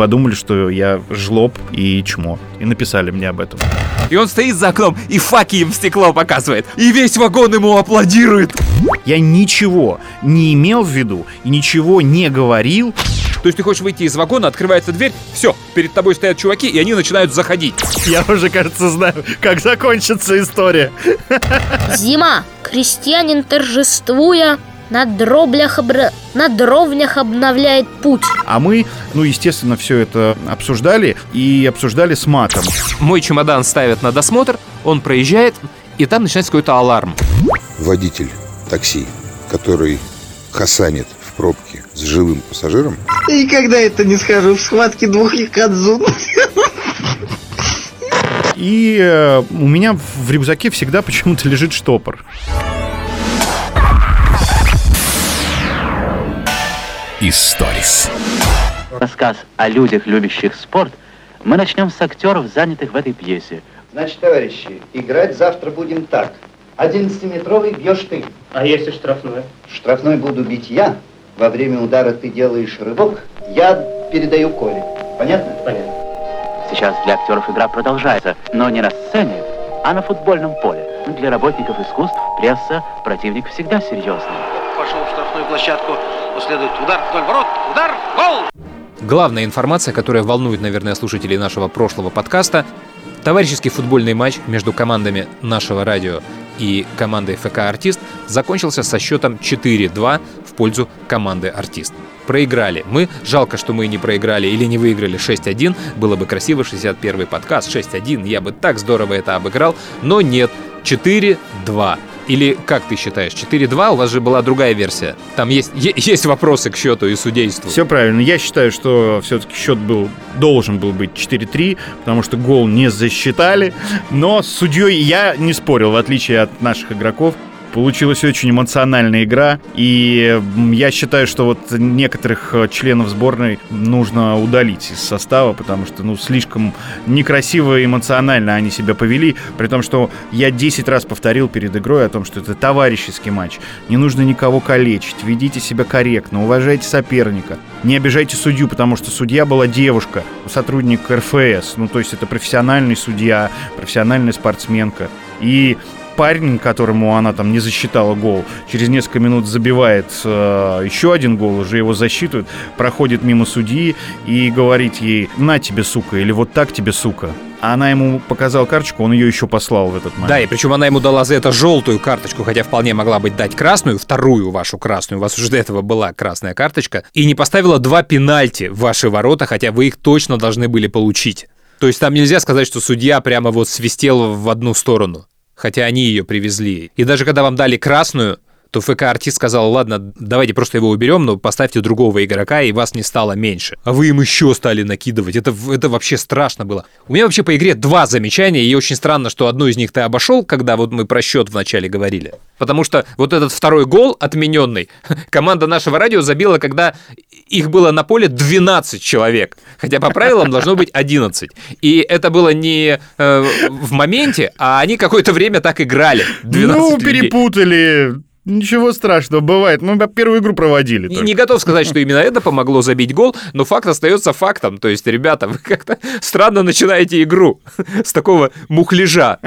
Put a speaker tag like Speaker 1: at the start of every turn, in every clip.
Speaker 1: подумали, что я жлоб и чмо. И написали мне об этом.
Speaker 2: И он стоит за окном и факи им в стекло показывает. И весь вагон ему аплодирует.
Speaker 1: Я ничего не имел в виду и ничего не говорил.
Speaker 2: То есть ты хочешь выйти из вагона, открывается дверь, все, перед тобой стоят чуваки, и они начинают заходить.
Speaker 1: Я уже, кажется, знаю, как закончится история.
Speaker 3: Зима. Крестьянин, торжествуя, на дроблях обра... на дровнях обновляет путь.
Speaker 1: А мы, ну, естественно, все это обсуждали и обсуждали с матом.
Speaker 2: Мой чемодан ставят на досмотр, он проезжает, и там начинается какой-то аларм.
Speaker 4: Водитель такси, который хасанит в пробке с живым пассажиром,
Speaker 5: Никогда это не схожу в схватке двух якадзун.
Speaker 1: И э, у меня в рюкзаке всегда почему-то лежит штопор.
Speaker 6: Историс.
Speaker 7: Рассказ о людях, любящих спорт, мы начнем с актеров, занятых в этой пьесе.
Speaker 5: Значит, товарищи, играть завтра будем так. 11-метровый бьешь ты.
Speaker 8: А если штрафной?
Speaker 5: Штрафной буду бить я. Во время удара ты делаешь рывок. Я передаю Коле. Понятно?
Speaker 8: Понятно.
Speaker 7: Сейчас для актеров игра продолжается, но не на сцене, а на футбольном поле. Для работников искусств, пресса, противник всегда серьезный.
Speaker 9: Пошел в штрафную площадку. Последует удар вдоль ворот. Удар. Гол!
Speaker 2: Главная информация, которая волнует, наверное, слушателей нашего прошлого подкаста. Товарищеский футбольный матч между командами нашего радио и командой ФК «Артист» закончился со счетом 4-2 в пользу команды «Артист». Проиграли мы. Жалко, что мы не проиграли или не выиграли 6-1. Было бы красиво, 61-й подкаст, 6-1. Я бы так здорово это обыграл. Но нет, 4-2. Или как ты считаешь, 4-2? У вас же была другая версия. Там есть, есть вопросы к счету и судейству.
Speaker 1: Все правильно. Я считаю, что все-таки счет был, должен был быть 4-3, потому что гол не засчитали. Но с судьей я не спорил, в отличие от наших игроков. Получилась очень эмоциональная игра, и я считаю, что вот некоторых э, членов сборной нужно удалить из состава, потому что, ну, слишком некрасиво и эмоционально они себя повели, при том, что я 10 раз повторил перед игрой о том, что это товарищеский матч, не нужно никого калечить, ведите себя корректно, уважайте соперника, не обижайте судью, потому что судья была девушка, сотрудник РФС, ну, то есть это профессиональный судья, профессиональная спортсменка, и парень, которому она там не засчитала гол, через несколько минут забивает э, еще один гол, уже его засчитывают, проходит мимо судьи и говорит ей «на тебе, сука» или «вот так тебе, сука». Она ему показала карточку, он ее еще послал в этот момент.
Speaker 2: Да, и причем она ему дала за это желтую карточку, хотя вполне могла быть дать красную, вторую вашу красную. У вас уже до этого была красная карточка. И не поставила два пенальти в ваши ворота, хотя вы их точно должны были получить. То есть там нельзя сказать, что судья прямо вот свистел в одну сторону. Хотя они ее привезли. И даже когда вам дали красную, то ФК-артист сказал, ладно, давайте просто его уберем, но поставьте другого игрока, и вас не стало меньше. А вы им еще стали накидывать. Это, это вообще страшно было. У меня вообще по игре два замечания, и очень странно, что одно из них ты обошел, когда вот мы про счет вначале говорили. Потому что вот этот второй гол отмененный, команда нашего радио забила, когда их было на поле 12 человек. Хотя по правилам должно быть 11. И это было не э, в моменте, а они какое-то время так играли. 12
Speaker 1: ну,
Speaker 2: людей.
Speaker 1: перепутали. Ничего страшного, бывает. Мы первую игру проводили.
Speaker 2: Не, не готов сказать, что именно это помогло забить гол, но факт остается фактом. То есть, ребята, вы как-то странно начинаете игру с такого мухляжа.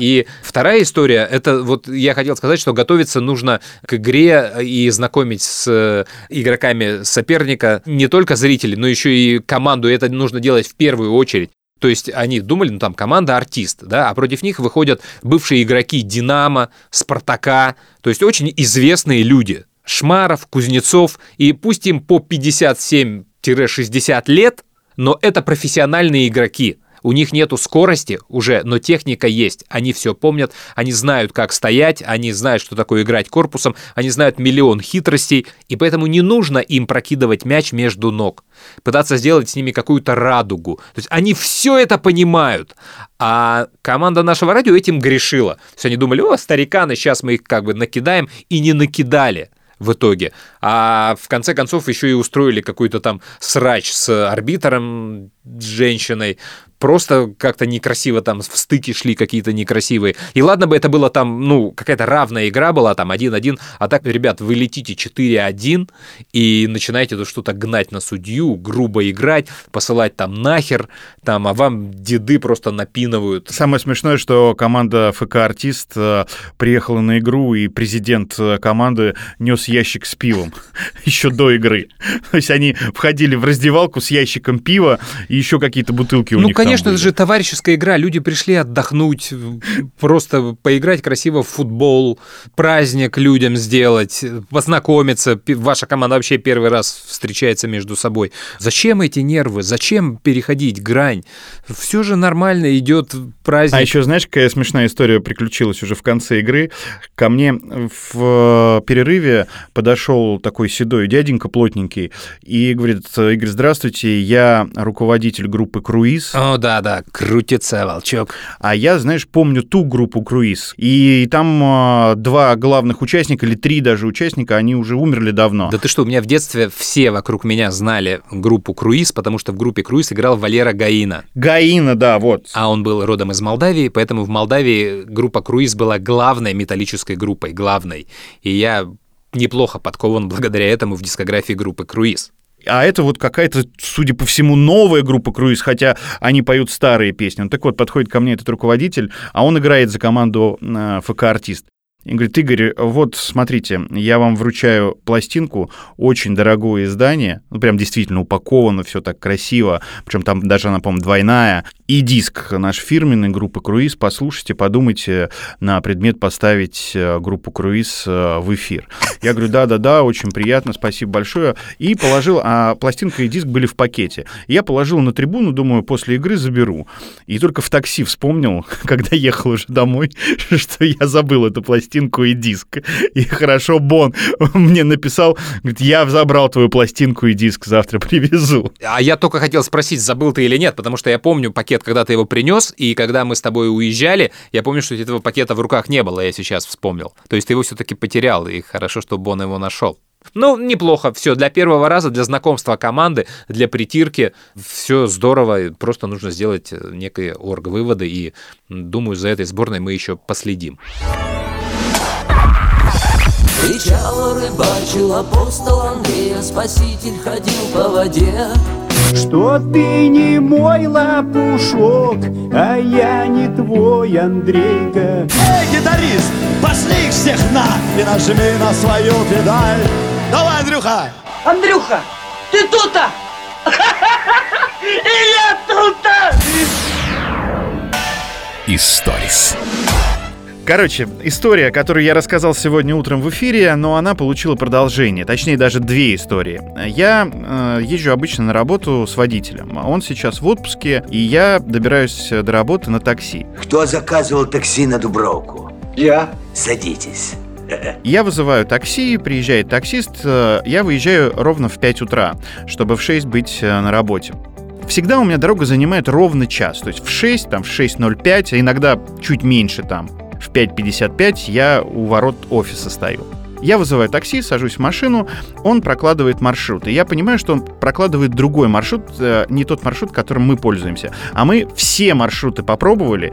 Speaker 2: И вторая история, это вот я хотел сказать, что готовиться нужно к игре и знакомить с э, игроками соперника не только зрителей, но еще и команду. И это нужно делать в первую очередь. То есть они думали, ну там команда артист, да, а против них выходят бывшие игроки Динамо, Спартака, то есть очень известные люди. Шмаров, Кузнецов, и пусть им по 57-60 лет, но это профессиональные игроки. У них нету скорости уже, но техника есть. Они все помнят, они знают, как стоять, они знают, что такое играть корпусом, они знают миллион хитростей, и поэтому не нужно им прокидывать мяч между ног, пытаться сделать с ними какую-то радугу. То есть они все это понимают, а команда нашего радио этим грешила. То есть они думали, о, стариканы, сейчас мы их как бы накидаем, и не накидали в итоге. А в конце концов еще и устроили какой-то там срач с арбитром, с женщиной. Просто как-то некрасиво там в стыке шли какие-то некрасивые. И ладно бы это было там, ну, какая-то равная игра была, там 1-1, а так, ребят, вы летите 4-1 и начинаете тут что-то гнать на судью, грубо играть, посылать там нахер, там, а вам деды просто напинывают.
Speaker 1: Самое смешное, что команда ФК «Артист» э, приехала на игру, и президент э, команды нес ящик с пивом еще до игры. То есть они входили в раздевалку с ящиком пива и еще какие-то бутылки у
Speaker 2: Ну,
Speaker 1: них там
Speaker 2: конечно, это
Speaker 1: были.
Speaker 2: же товарищеская игра. Люди пришли отдохнуть, просто поиграть красиво в футбол, праздник людям сделать, познакомиться. Ваша команда вообще первый раз встречается между собой. Зачем эти нервы? Зачем переходить грань? Все же нормально идет праздник.
Speaker 1: А еще знаешь, какая смешная история приключилась уже в конце игры? Ко мне в э, перерыве подошел такой седой дяденька плотненький и говорит, Игорь, здравствуйте, я руководитель группы «Круиз»,
Speaker 2: О, да-да, крутится волчок.
Speaker 1: а я, знаешь, помню ту группу «Круиз». И там э, два главных участника, или три даже участника, они уже умерли давно.
Speaker 2: Да ты что, у меня в детстве все вокруг меня знали группу «Круиз», потому что в группе «Круиз» играл Валера Гаина.
Speaker 1: Гаина, да, вот.
Speaker 2: А он был родом из Молдавии, поэтому в Молдавии группа «Круиз» была главной металлической группой, главной. И я неплохо подкован благодаря этому в дискографии группы «Круиз».
Speaker 1: А это вот какая-то, судя по всему, новая группа «Круиз», хотя они поют старые песни. Ну, так вот, подходит ко мне этот руководитель, а он играет за команду э, ФК-артист. И говорит, Игорь, вот смотрите, я вам вручаю пластинку, очень дорогое издание, ну прям действительно упаковано, все так красиво, причем там даже она, по-моему, двойная, и диск наш фирменный группы «Круиз», послушайте, подумайте на предмет поставить э, группу «Круиз» э, в эфир. Я говорю, да-да-да, очень приятно, спасибо большое, и положил, а пластинка и диск были в пакете. Я положил на трибуну, думаю, после игры заберу. И только в такси вспомнил, когда ехал уже домой, что я забыл эту пластинку и диск. И хорошо Бон мне написал, говорит, я забрал твою пластинку и диск, завтра привезу.
Speaker 2: А я только хотел спросить, забыл ты или нет, потому что я помню пакет, когда ты его принес, и когда мы с тобой уезжали, я помню, что этого пакета в руках не было, я сейчас вспомнил. То есть ты его все-таки потерял, и хорошо, что Бон его нашел. Ну, неплохо, все, для первого раза, для знакомства команды, для притирки, все здорово, просто нужно сделать э, некие орг-выводы, и думаю, за этой сборной мы еще последим.
Speaker 8: Кричал, рыбачил апостол Андрей, а спаситель ходил по воде.
Speaker 10: Что ты не мой лопушок, а я не твой Андрейка.
Speaker 11: Эй, гитарист, пошли их всех на и нажми на свою педаль. Давай, Андрюха!
Speaker 12: Андрюха, ты тут-то? И я тут-то!
Speaker 6: Историс.
Speaker 1: Короче, история, которую я рассказал сегодня утром в эфире, но она получила продолжение, точнее даже две истории. Я э, езжу обычно на работу с водителем. Он сейчас в отпуске, и я добираюсь до работы на такси.
Speaker 13: Кто заказывал такси на Дубровку?
Speaker 10: Я.
Speaker 13: Садитесь.
Speaker 1: Я вызываю такси, приезжает таксист, э, я выезжаю ровно в 5 утра, чтобы в 6 быть э, на работе. Всегда у меня дорога занимает ровно час, то есть в 6, там в 6.05, а иногда чуть меньше там. В 5.55 я у ворот офиса стою. Я вызываю такси, сажусь в машину, он прокладывает маршрут. И я понимаю, что он прокладывает другой маршрут, э, не тот маршрут, которым мы пользуемся. А мы все маршруты попробовали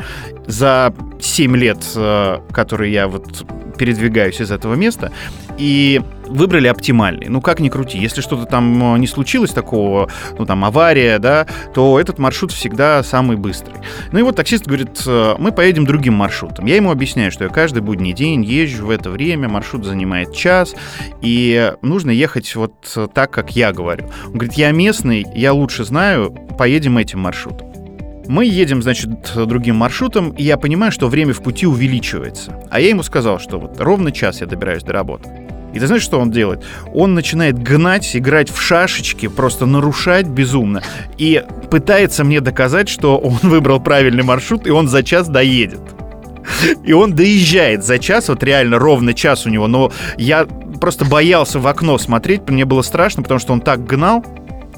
Speaker 1: за 7 лет, э, которые я вот передвигаюсь из этого места, и выбрали оптимальный. Ну, как ни крути, если что-то там э, не случилось такого, ну, там, авария, да, то этот маршрут всегда самый быстрый. Ну и вот таксист говорит, э, мы поедем другим маршрутом. Я ему объясняю, что я каждый будний день езжу в это время, маршрут занимает час, и нужно ехать вот так, как я говорю. Он говорит, я местный, я лучше знаю, поедем этим маршрутом. Мы едем, значит, другим маршрутом, и я понимаю, что время в пути увеличивается. А я ему сказал, что вот ровно час я добираюсь до работы. И ты знаешь, что он делает? Он начинает гнать, играть в шашечки, просто нарушать безумно. И пытается мне доказать, что он выбрал правильный маршрут, и он за час доедет. И он доезжает за час, вот реально ровно час у него, но я просто боялся в окно смотреть, мне было страшно, потому что он так гнал.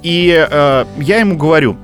Speaker 1: И э, я ему говорю,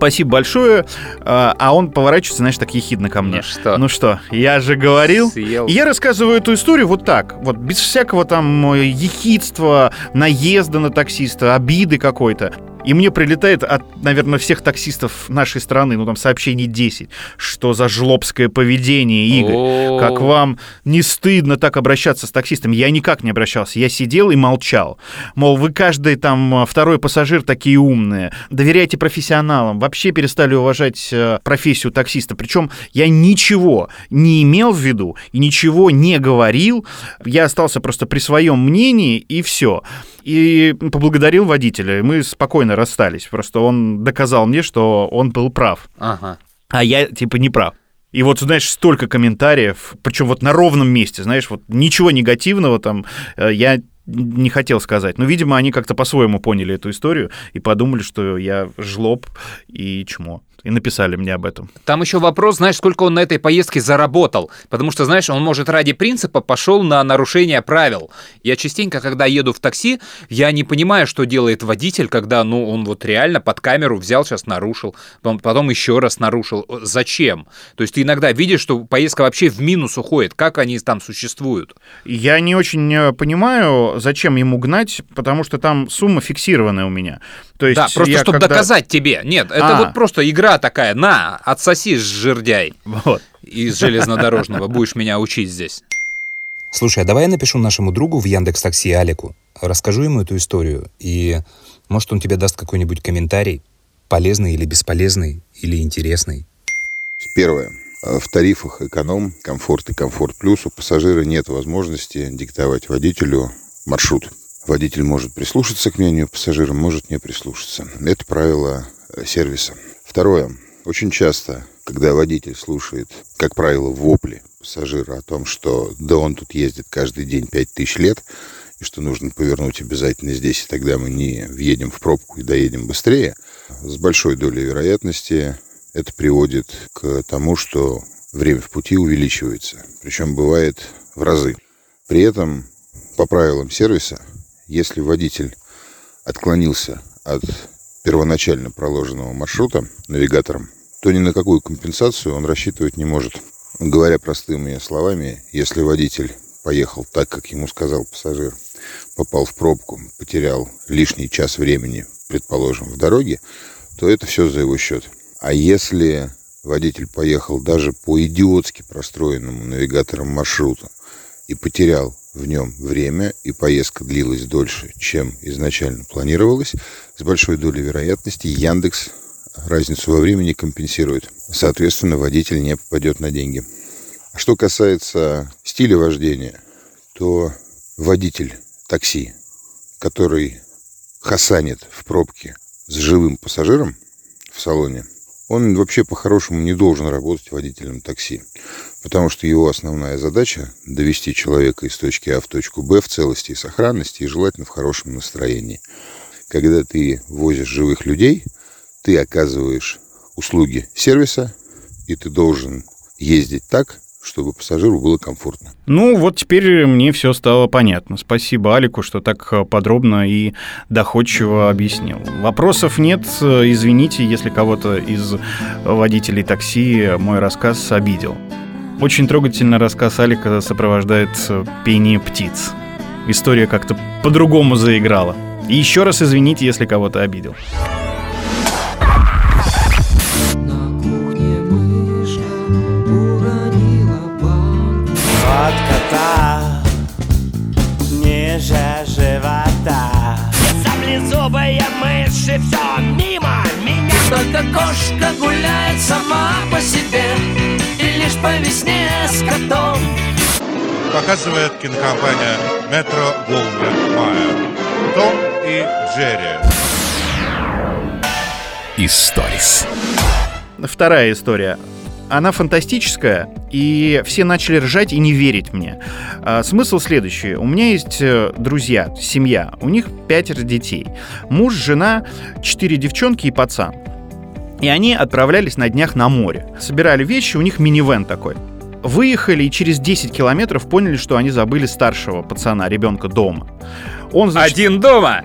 Speaker 1: спасибо большое, э, а он поворачивается, знаешь, так ехидно ко мне.
Speaker 2: Ну что?
Speaker 1: Ну что, я же говорил.
Speaker 2: Съел.
Speaker 1: И я рассказываю эту историю вот так, вот без всякого там э, ехидства, наезда на таксиста, обиды какой-то. И мне прилетает от, наверное, всех таксистов нашей страны, ну там сообщений 10, что за жлобское поведение, Игорь. Как вам не стыдно так обращаться с таксистом? Я никак не обращался. Я сидел и молчал. Мол, вы каждый там второй пассажир такие умные. Доверяйте профессионалам. Вообще перестали уважать э, профессию таксиста. Причем я ничего не имел в виду и ничего не говорил. Я остался просто при своем мнении и все. И поблагодарил водителя. И мы спокойно расстались. Просто он доказал мне, что он был прав.
Speaker 2: Ага.
Speaker 1: А я типа не прав. И вот, знаешь, столько комментариев, причем вот на ровном месте, знаешь, вот ничего негативного там э, я не хотел сказать. Но, видимо, они как-то по-своему поняли эту историю и подумали, что я жлоб и чмо. И написали мне об этом.
Speaker 2: Там еще вопрос, знаешь, сколько он на этой поездке заработал. Потому что, знаешь, он, может, ради принципа пошел на нарушение правил. Я частенько, когда еду в такси, я не понимаю, что делает водитель, когда, ну, он вот реально под камеру взял, сейчас нарушил, потом, потом еще раз нарушил. Зачем? То есть ты иногда видишь, что поездка вообще в минус уходит. Как они там существуют?
Speaker 1: Я не очень э, понимаю, зачем ему гнать, потому что там сумма фиксированная у меня. То есть
Speaker 2: да, просто чтобы
Speaker 1: когда-
Speaker 2: доказать тебе. Нет, это
Speaker 1: А.
Speaker 2: вот просто игра такая. На, отсоси, жердяй.
Speaker 1: Вот.
Speaker 2: Из железнодорожного. Будешь меня учить здесь.
Speaker 14: Слушай, а давай я напишу нашему другу в Яндекс Такси Алику, расскажу ему эту историю, и может он тебе даст какой-нибудь комментарий, полезный или бесполезный, или интересный.
Speaker 4: Первое. В тарифах эконом, комфорт и комфорт плюс у пассажира нет возможности диктовать водителю маршрут. Водитель может прислушаться к мнению пассажира, может не прислушаться. Это правило э, сервиса. Второе. Очень часто, когда водитель слушает, как правило, вопли пассажира о том, что да он тут ездит каждый день 5000 лет, и что нужно повернуть обязательно здесь, и тогда мы не въедем в пробку и доедем быстрее, с большой долей вероятности это приводит к тому, что время в пути увеличивается. Причем бывает в разы. При этом, по правилам сервиса, если водитель отклонился от первоначально проложенного маршрута навигатором, то ни на какую компенсацию он рассчитывать не может. Говоря простыми словами, если водитель поехал так, как ему сказал пассажир, попал в пробку, потерял лишний час времени, предположим, в дороге, то это все за его счет. А если водитель поехал даже по идиотски простроенному навигатором маршруту и потерял в нем время, и поездка длилась дольше, чем изначально планировалось, с большой долей вероятности Яндекс разницу во времени компенсирует. Соответственно, водитель не попадет на деньги. Что касается стиля вождения, то водитель такси, который хасанит в пробке с живым пассажиром в салоне, он вообще по-хорошему не должен работать водителем такси. Потому что его основная задача – довести человека из точки А в точку Б в целости и сохранности, и желательно в хорошем настроении. Когда ты возишь живых людей, ты оказываешь услуги сервиса, и ты должен ездить так, чтобы пассажиру было комфортно.
Speaker 1: Ну, вот теперь мне все стало понятно. Спасибо Алику, что так э, подробно и доходчиво объяснил. Вопросов нет. Э, Извините, если кого-то из водителей такси мой рассказ обидел. Очень трогательно рассказ Алика сопровождает э, пение птиц. История как-то по-другому заиграла. И еще раз извините, если кого-то обидел.
Speaker 8: Саблезубые мыши, все мимо меня Только кошка гуляет сама весне с котом
Speaker 15: Показывает кинокомпания Метро Голдвин Майер. Том и Джерри.
Speaker 6: Историс.
Speaker 1: Вторая история. Она фантастическая, и все начали ржать и не верить мне. А, смысл следующий. У меня есть э, друзья, семья, у них пятеро детей. Муж, жена, четыре девчонки и пацан. И они отправлялись на днях на море. Собирали вещи, у них минивэн такой. Выехали и через 10 километров поняли, что они забыли старшего пацана, ребенка дома. Он, значит,
Speaker 2: Один дома!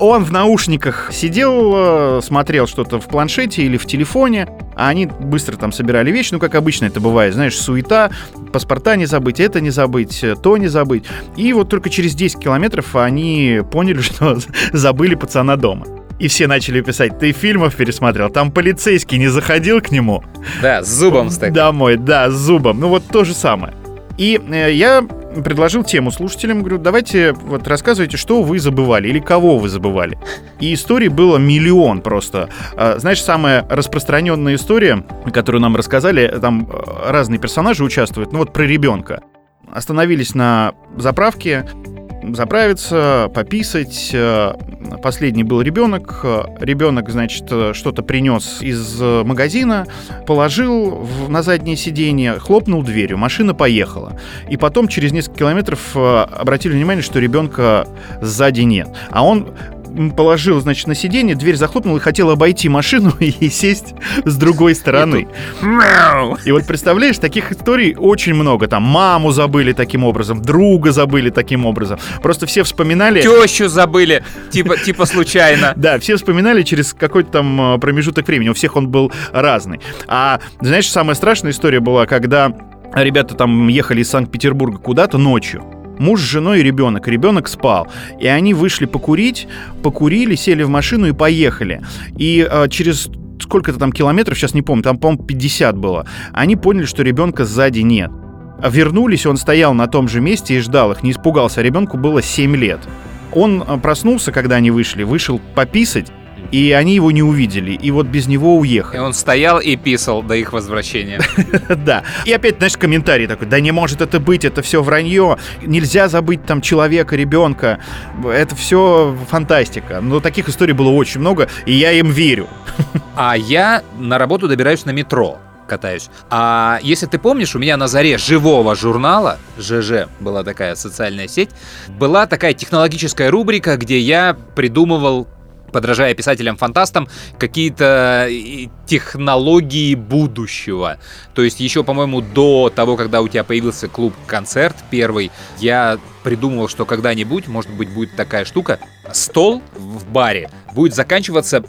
Speaker 1: Он в наушниках сидел, э, смотрел что-то в планшете или в телефоне, а они быстро там собирали вещи, ну, как обычно это бывает, знаешь, суета, паспорта не забыть, это не забыть, э, то не забыть. И вот только через 10 километров они поняли, что забыли пацана дома. И все начали писать, ты фильмов пересмотрел, там полицейский не заходил к нему.
Speaker 2: Да, с зубом стоит.
Speaker 1: Домой, да, с зубом. Ну вот то же самое. И э, я предложил тему слушателям, говорю, давайте вот рассказывайте, что вы забывали или кого вы забывали. И историй было миллион просто. А, знаешь, самая распространенная история, которую нам рассказали, там э, разные персонажи участвуют, ну вот про ребенка. Остановились на заправке, заправиться, пописать. Э, Последний был ребенок. Э, Ребенок, значит, э, что-то принес из магазина, положил в- на заднее сиденье, хлопнул дверью, машина поехала. И потом через несколько километров обратили внимание, что ребенка сзади нет. А он положил, значит, на сиденье, дверь захлопнул и хотел обойти машину и сесть с другой стороны. И вот представляешь, таких историй очень много. Там маму забыли таким образом, друга забыли таким образом. Просто все вспоминали...
Speaker 2: Тещу забыли, типа, типа случайно.
Speaker 1: Да, все вспоминали через какой-то там э, промежуток времени. У всех он был разный. А знаешь, самая страшная история была, когда ребята там ехали из Санкт-Петербурга куда-то ночью. Муж с женой и ребенок. Ребенок спал. И они вышли покурить, покурили, сели в машину и поехали. И э, через сколько-то там километров, сейчас не помню, там, по-моему, 50 было. Они поняли, что ребенка сзади нет. Вернулись, он стоял на том же месте и ждал их, не испугался. А ребенку было 7 лет. Он э, проснулся, когда они вышли, вышел пописать, и они его не увидели. И вот без него
Speaker 2: И
Speaker 1: уехали.
Speaker 2: он стоял и писал до их возвращения.
Speaker 1: Да. И опять, знаешь, комментарий такой, да не может это быть, это все вранье. Нельзя забыть там человека, ребенка. Это все фантастика. Но таких историй было очень много, и я им верю.
Speaker 2: А я на работу добираюсь на метро катаюсь. А если ты помнишь, у меня на заре живого журнала, ЖЖ была такая социальная сеть, была такая технологическая рубрика, где я придумывал подражая писателям-фантастам, какие-то и, технологии будущего. То есть еще, по-моему, до того, когда у тебя появился клуб-концерт первый, я придумывал, что когда-нибудь, может быть, будет такая штука, стол в баре будет заканчиваться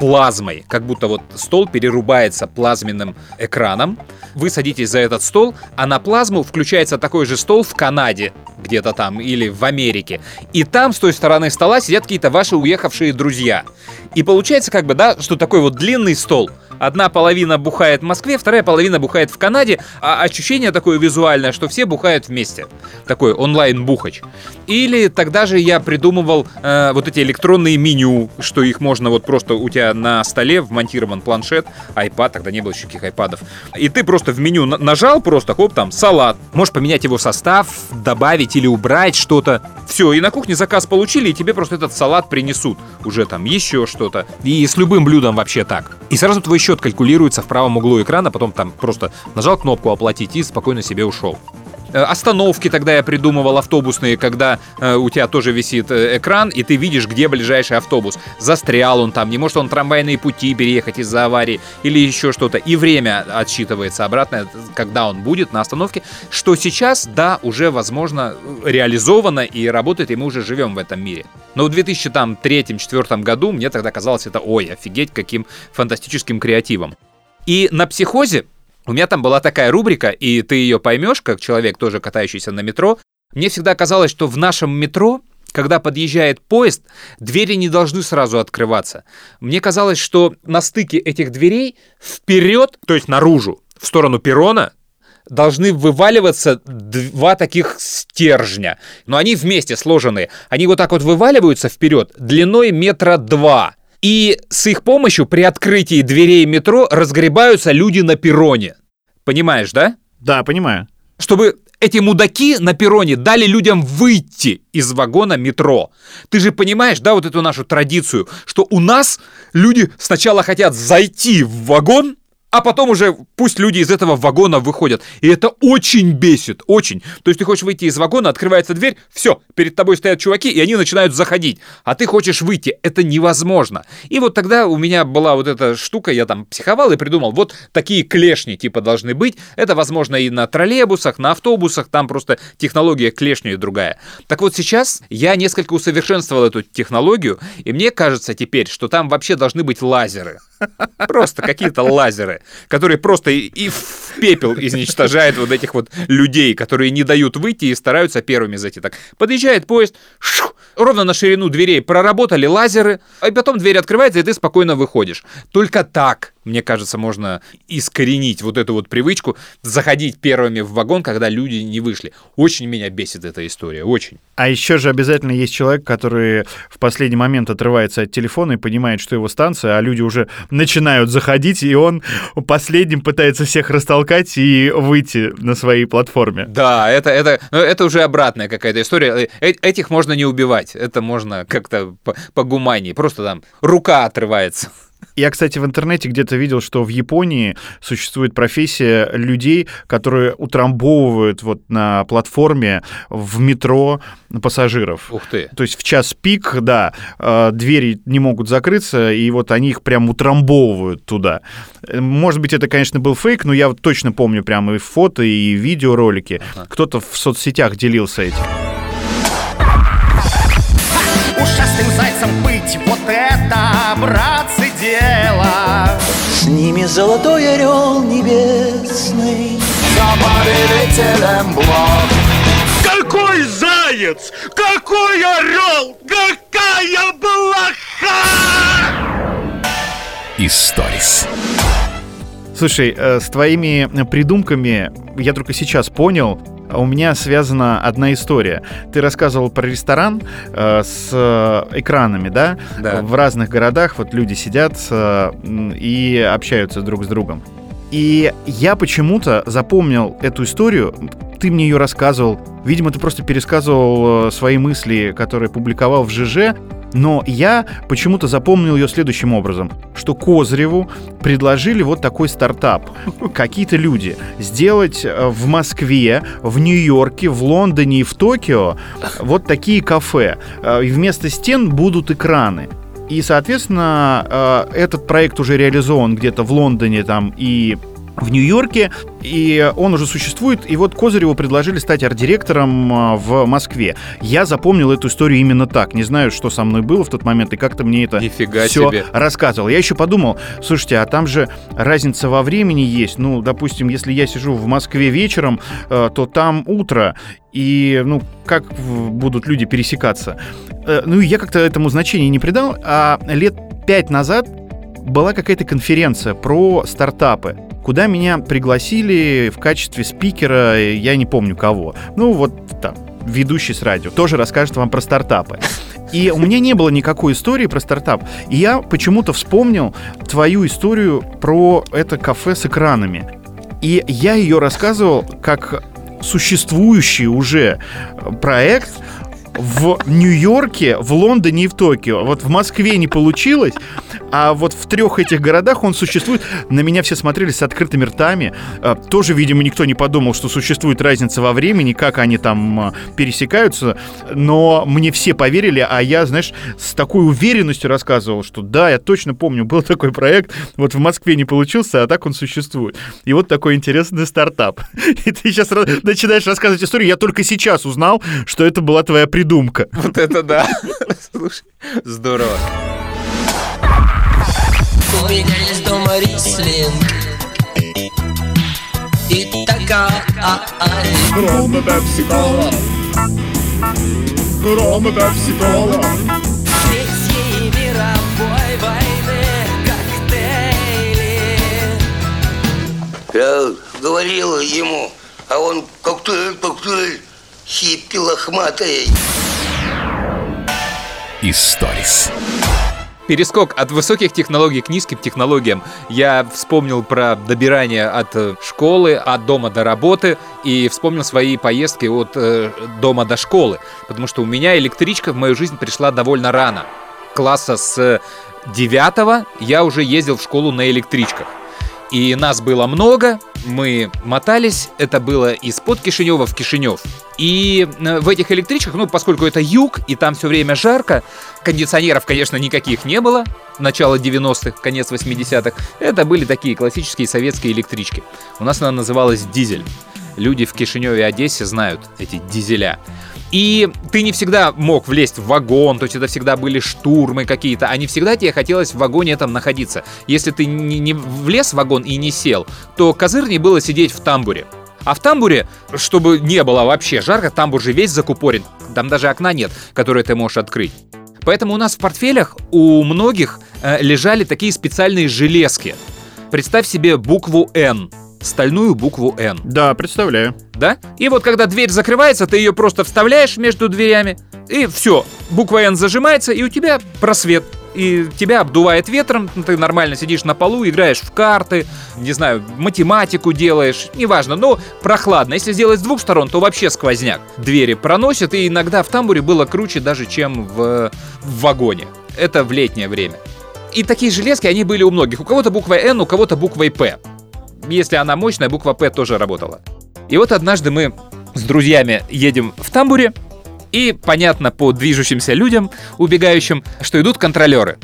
Speaker 2: плазмой, как будто вот стол перерубается плазменным экраном. Вы садитесь за этот стол, а на плазму включается такой же стол в Канаде, где-то там, или в Америке. И там с той стороны стола сидят какие-то ваши уехавшие друзья. И получается как бы, да, что такой вот длинный стол. Одна половина бухает в Москве, вторая половина бухает в Канаде, а ощущение такое визуальное, что все бухают вместе. Такой онлайн-бухач. Или тогда же я придумывал э, вот эти электронные меню, что их можно вот просто у тебя на столе вмонтирован планшет, iPad, тогда не было еще никаких айпадов. И ты просто в меню на- нажал просто, хоп, там, салат. Можешь поменять его состав, добавить или убрать что-то. Все, и на кухне заказ получили, и тебе просто этот салат принесут. Уже там еще что-то. И с любым блюдом вообще так. И сразу твой счет калькулируется в правом углу экрана, потом там просто нажал кнопку оплатить и спокойно себе ушел. Э, Остановки тогда я придумывал автобусные, когда э, у тебя тоже висит э, экран, и ты видишь, где ближайший автобус. Застрял он там, не может он трамвайные пути переехать из-за аварии или еще что-то. И время отсчитывается обратно, когда он будет на остановке. Что сейчас, да, уже, возможно, реализовано и работает, и мы уже живем в этом мире. Но в 2003-2004 году мне тогда казалось это, ой, офигеть, каким фантастическим креативом. И на психозе у меня там была такая рубрика, и ты ее поймешь, как человек, тоже катающийся на метро. Мне всегда казалось, что в нашем метро, когда подъезжает поезд, двери не должны сразу открываться. Мне казалось, что на стыке этих дверей вперед, то есть наружу, в сторону перрона, должны вываливаться два таких стержня. Но они вместе сложенные. Они вот так вот вываливаются вперед длиной метра два. И с их помощью при открытии дверей метро разгребаются люди на перроне. Понимаешь, да?
Speaker 1: Да, понимаю.
Speaker 2: Чтобы эти мудаки на перроне дали людям выйти из вагона метро. Ты же понимаешь, да, вот эту нашу традицию, что у нас люди сначала хотят зайти в вагон, а потом уже пусть люди из этого вагона выходят. И это очень бесит, очень. То есть ты хочешь выйти из вагона, открывается дверь, все, перед тобой стоят чуваки, и они начинают заходить. А ты хочешь выйти, это невозможно. И вот тогда у меня была вот эта штука, я там психовал и придумал, вот такие клешни типа должны быть. Это возможно и на троллейбусах, на автобусах, там просто технология клешни другая. Так вот сейчас я несколько усовершенствовал эту технологию, и мне кажется теперь, что там вообще должны быть лазеры. Просто какие-то лазеры, которые просто и в пепел изничтожают вот этих вот людей, которые не дают выйти и стараются первыми зайти. Так, подъезжает поезд, шух, ровно на ширину дверей проработали лазеры, а потом дверь открывается, и ты спокойно выходишь. Только так мне кажется, можно искоренить вот эту вот привычку заходить первыми в вагон, когда люди не вышли. Очень меня бесит эта история, очень.
Speaker 1: А еще же обязательно есть человек, который в последний момент отрывается от телефона и понимает, что его станция, а люди уже начинают заходить, и он последним пытается всех растолкать и выйти на своей платформе.
Speaker 2: Да, это, это, ну, это уже обратная какая-то история. Э, этих можно не убивать, это можно как-то погуманнее. Просто там рука отрывается.
Speaker 1: Я, кстати, в интернете где-то видел, что в Японии существует профессия людей, которые утрамбовывают вот на платформе в метро пассажиров.
Speaker 2: Ух ты.
Speaker 1: То есть в час пик, да, э, двери не могут закрыться, и вот они их прям утрамбовывают туда. Может быть, это, конечно, был фейк, но я вот точно помню прямо и фото, и видеоролики. Ага. Кто-то в соцсетях делился этим.
Speaker 8: Зайцем быть, вот это, братцы, дело
Speaker 10: С ними золотой орел небесный За повелителем благ
Speaker 8: Какой заяц! Какой орел! Какая блоха!
Speaker 6: Историс.
Speaker 1: Слушай, э, с твоими придумками я только сейчас понял, у меня связана одна история. Ты рассказывал про ресторан э, с э, экранами, да?
Speaker 2: Да.
Speaker 1: В разных городах вот люди сидят э, и общаются друг с другом. И я почему-то запомнил эту историю, ты мне ее рассказывал, видимо, ты просто пересказывал э, свои мысли, которые публиковал в ЖЖ, но я почему-то запомнил ее следующим образом, что Козыреву предложили вот такой стартап. Какие-то люди сделать э, в Москве, в Нью-Йорке, в Лондоне и в Токио вот такие кафе. Э, и вместо стен будут экраны. И, соответственно, э, этот проект уже реализован где-то в Лондоне там и в Нью-Йорке, и он уже существует. И вот Козыреву предложили стать арт-директором а, в Москве. Я запомнил эту историю именно так. Не знаю, что со мной было в тот момент, и как-то мне это
Speaker 2: Нифига
Speaker 1: все
Speaker 2: себе.
Speaker 1: рассказывал. Я еще подумал, слушайте, а там же разница во времени есть. Ну, допустим, если я сижу в Москве вечером, э, то там утро. И, ну, как будут люди пересекаться? Э, ну, я как-то этому значения не придал, а лет пять назад была какая-то конференция про стартапы куда меня пригласили в качестве спикера, я не помню кого. Ну, вот там, ведущий с радио, тоже расскажет вам про стартапы. И у меня не было никакой истории про стартап. И я почему-то вспомнил твою историю про это кафе с экранами. И я ее рассказывал как существующий уже проект, в Нью-Йорке, в Лондоне и в Токио. Вот в Москве не получилось, а вот в трех этих городах он существует. На меня все смотрели с открытыми ртами. А, тоже, видимо, никто не подумал, что существует разница во времени, как они там а, пересекаются. Но мне все поверили, а я, знаешь, с такой уверенностью рассказывал, что да, я точно помню, был такой проект, вот в Москве не получился, а так он существует. И вот такой интересный стартап. И ты сейчас начинаешь рассказывать историю, я только сейчас узнал, что это была твоя придумка.
Speaker 2: Вот это да. Слушай, здорово.
Speaker 8: У меня есть дома рислинг И такая
Speaker 11: Рома пепси-кола Рома пепси-кола
Speaker 8: Третьей мировой войны коктейли
Speaker 16: Я говорил ему, а он коктейль, коктейль, хиппи лохматый.
Speaker 6: Историс.
Speaker 2: Перескок от высоких технологий к низким технологиям. Я вспомнил про добирание от э, школы, от дома до работы и вспомнил свои поездки от э, дома до школы. Потому что у меня электричка в мою жизнь пришла довольно рано. Класса с девятого я уже ездил в школу на электричках. И нас было много, мы мотались, это было из-под Кишинева в Кишинев. И э, в этих электричках, ну, поскольку это юг, и там все время жарко, кондиционеров, конечно, никаких не было, начало 90-х, конец 80-х, это были такие классические советские электрички. У нас она называлась «Дизель». Люди в Кишиневе и Одессе знают эти дизеля. И ты не всегда мог влезть в вагон, то есть это всегда были штурмы какие-то, а не всегда тебе хотелось в вагоне этом находиться. Если ты не, не влез в вагон и не сел, то козырней было сидеть в тамбуре. А в тамбуре, чтобы не было вообще жарко, тамбур же весь закупорен. Там даже окна нет, которые ты можешь открыть. Поэтому у нас в портфелях у многих э, лежали такие специальные железки. Представь себе букву «Н» стальную букву N.
Speaker 1: Да, представляю.
Speaker 2: Да? И вот когда дверь закрывается, ты ее просто вставляешь между дверями, и все, буква N зажимается, и у тебя просвет. И тебя обдувает ветром, ты нормально сидишь на полу, играешь в карты, не знаю, математику делаешь, неважно, но прохладно. Если сделать с двух сторон, то вообще сквозняк. Двери проносят, и иногда в тамбуре было круче даже, чем в, в вагоне. Это в летнее время. И такие железки, они были у многих. У кого-то буква N, у кого-то буквой П если она мощная, буква П тоже работала. И вот однажды мы с друзьями едем в тамбуре, и понятно по движущимся людям, убегающим, что идут контролеры.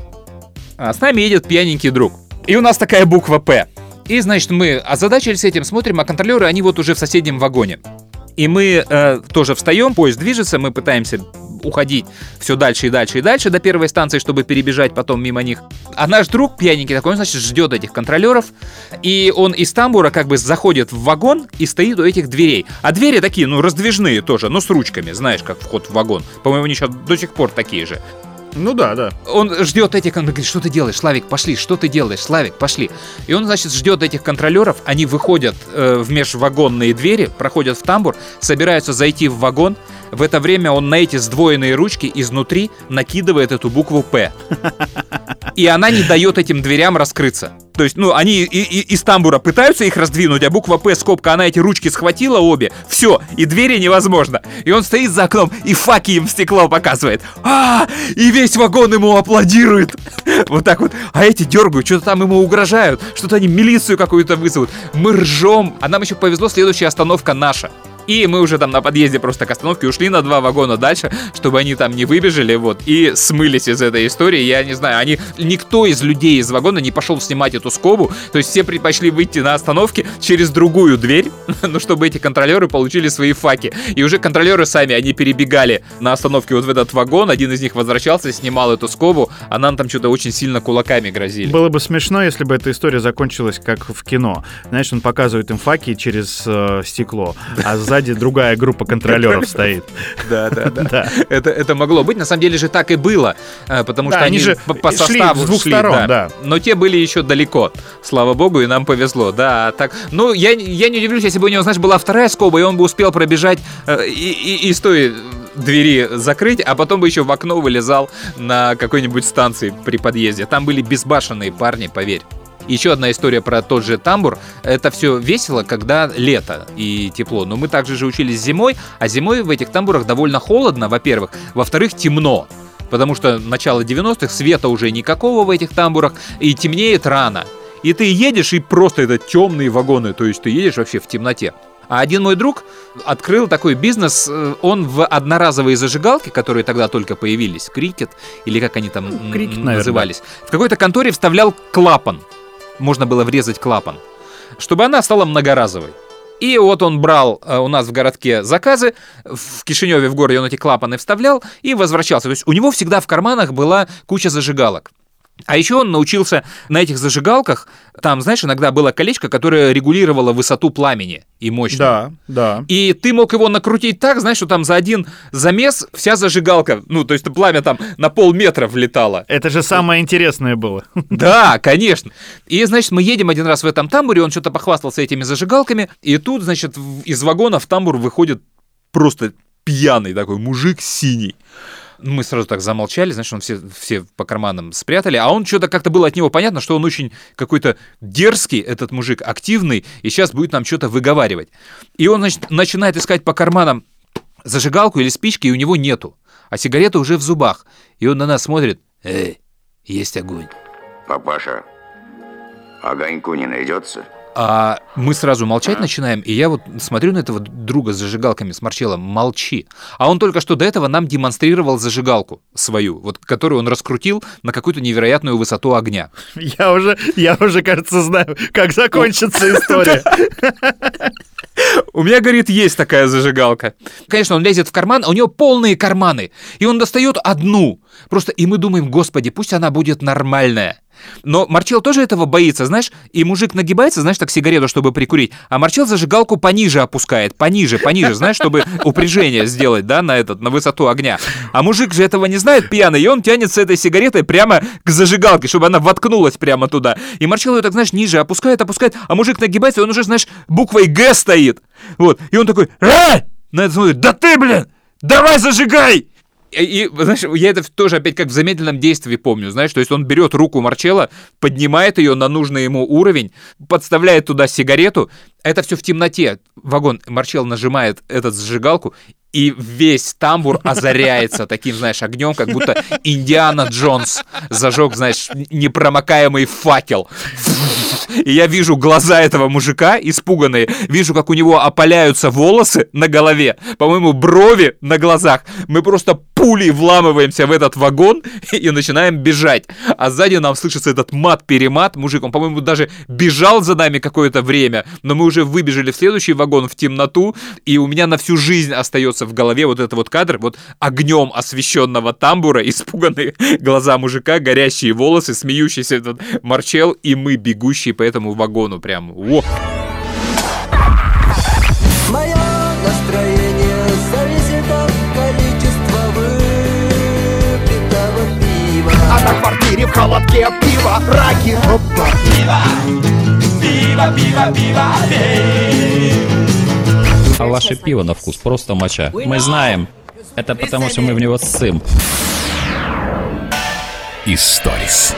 Speaker 2: А с нами едет пьяненький друг. И у нас такая буква П. И, значит, мы озадачились этим, смотрим, а контролеры, они вот уже в соседнем вагоне. И мы э, тоже встаем, поезд движется, мы пытаемся уходить все дальше и дальше и дальше до первой станции, чтобы перебежать потом мимо них. А наш друг пьяненький такой, он, значит, ждет этих контролеров, и он из тамбура как бы заходит в вагон и стоит у этих дверей. А двери такие, ну, раздвижные тоже, но с ручками, знаешь, как вход в вагон. По-моему, они сейчас до сих пор такие же.
Speaker 1: Ну да, да.
Speaker 2: Он ждет этих, он говорит, что ты делаешь, Славик, пошли, что ты делаешь, Славик, пошли. И он, значит, ждет этих контролеров, они выходят э, в межвагонные двери, проходят в тамбур, собираются зайти в вагон, в это время он на эти сдвоенные ручки изнутри накидывает эту букву «П». И она не дает этим дверям раскрыться. То есть, ну, они и, и, из тамбура пытаются их раздвинуть, а буква «П» скобка, она эти ручки схватила обе. Все, и двери невозможно. И он стоит за окном и факи им в стекло показывает. А, и весь вагон ему аплодирует. Вот так вот. А эти дергают, что-то там ему угрожают, что-то они милицию какую-то вызовут. Мы ржем. А нам еще повезло, следующая остановка наша. И мы уже там на подъезде просто к остановке ушли на два вагона дальше, чтобы они там не выбежали, вот, и смылись из этой истории. Я не знаю, они, никто из людей из вагона не пошел снимать эту скобу, то есть все предпочли выйти на остановке через другую дверь, ну, чтобы эти контролеры получили свои факи. И уже контролеры сами, они перебегали на остановке вот в этот вагон, один из них возвращался, снимал эту скобу, а нам там что-то очень сильно кулаками грозили.
Speaker 1: Было бы смешно, если бы эта история закончилась как в кино. Знаешь, он показывает им факи через э, стекло, а за сзади другая группа контролеров стоит.
Speaker 2: Да, да, да. Это, это могло быть. На самом деле же так и было, э, потому что
Speaker 1: они же
Speaker 2: по, составу
Speaker 1: с двух сторон, да.
Speaker 2: Но те были еще далеко. Слава богу, и нам повезло. Да, так. Ну, я, я не удивлюсь, если бы у него, знаешь, была вторая скоба, и он бы успел пробежать э, и, и, и с той двери закрыть, а потом бы еще в окно вылезал на какой-нибудь станции при подъезде. Там были безбашенные парни, поверь. Еще одна история про тот же тамбур. Это все весело, когда лето и тепло. Но мы также же учились зимой, а зимой в этих тамбурах довольно холодно, во-первых. Во-вторых, темно. Потому что начало 90-х, света уже никакого в этих тамбурах, и темнеет рано. И ты едешь, и просто это темные вагоны, то есть ты едешь вообще в темноте. А один мой друг открыл такой бизнес, э, он в одноразовые зажигалки, которые тогда только появились, крикет, или как они там м,
Speaker 1: крикет,
Speaker 2: м,
Speaker 1: наверное.
Speaker 2: назывались, в какой-то конторе вставлял клапан. Можно было врезать клапан, чтобы она стала многоразовой. И вот он брал э, у нас в городке заказы, в Кишиневе в городе он эти клапаны вставлял и возвращался. То есть у него всегда в карманах была куча зажигалок. А еще он научился на этих зажигалках, там, знаешь, иногда было колечко, которое регулировало высоту пламени и мощность.
Speaker 1: Да, да.
Speaker 2: И ты мог его накрутить так, знаешь, что там за один замес вся зажигалка, ну, то есть пламя там на полметра влетало.
Speaker 1: Это же самое интересное было.
Speaker 2: Да, конечно. И, значит, мы едем один раз в этом тамбуре, он что-то похвастался этими зажигалками, и тут, значит, из вагона в тамбур выходит просто пьяный такой мужик синий. Мы сразу так замолчали, знаешь, он все, все по карманам спрятали, а он что-то как-то было от него понятно, что он очень какой-то дерзкий, этот мужик, активный, и сейчас будет нам что-то выговаривать. И он, значит, начинает искать по карманам зажигалку или спички, и у него нету. А сигарета уже в зубах. И он на нас смотрит. Эй, есть огонь.
Speaker 16: Папаша,
Speaker 13: Огоньку не найдется?
Speaker 2: А мы сразу молчать начинаем, и я вот смотрю на этого друга с зажигалками, с Марчеллом, молчи. А он только что до этого нам демонстрировал зажигалку свою, вот которую он раскрутил на какую-то невероятную высоту огня.
Speaker 1: Я уже, я уже, кажется, знаю, как закончится история.
Speaker 2: У меня, говорит, есть такая зажигалка. Конечно, он лезет в карман, а у него полные карманы. И он достает одну. Просто и мы думаем, господи, пусть она будет нормальная. Но Марчел тоже этого боится, знаешь, и мужик нагибается, знаешь, так сигарету, чтобы прикурить, а Марчел зажигалку пониже опускает, пониже, пониже, знаешь, чтобы упряжение сделать, да, на этот, на высоту огня. А мужик же этого не знает, пьяный, и он тянет с этой сигаретой прямо к зажигалке, чтобы она воткнулась прямо туда. И Марчел ее так, знаешь, ниже опускает, опускает, а мужик нагибается, и он уже, знаешь, буквой «Г» стоит. Вот, и он такой «Эй!» На это смотрит, да ты, блин, давай зажигай! И, знаешь, я это тоже опять как в замедленном действии помню, знаешь, то есть он берет руку Марчелла, поднимает ее на нужный ему уровень, подставляет туда сигарету, это все в темноте. Вагон Марчелл нажимает этот зажигалку, и весь тамбур озаряется таким, знаешь, огнем, как будто Индиана Джонс зажег, знаешь, непромокаемый факел. И я вижу глаза этого мужика испуганные, вижу, как у него опаляются волосы на голове, по-моему, брови на глазах. Мы просто пулей вламываемся в этот вагон и начинаем бежать. А сзади нам слышится этот мат-перемат. Мужик, он, по-моему, даже бежал за нами какое-то время, но мы уже выбежали в следующий вагон в темноту, и у меня на всю жизнь остается в голове вот этот вот кадр, вот огнем освещенного тамбура, испуганные глаза мужика, горящие волосы, смеющийся этот Марчел, и мы, бегущие по этому вагону прям. Во!
Speaker 10: Мое настроение зависит от количества выпитого пива.
Speaker 11: А на квартире в холодке пиво, раки, опа. Пиво, пиво, пиво, пиво, пей.
Speaker 17: А ваше пиво на вкус просто моча. Мы знаем. Это потому, что мы в него ссым.
Speaker 6: Историс.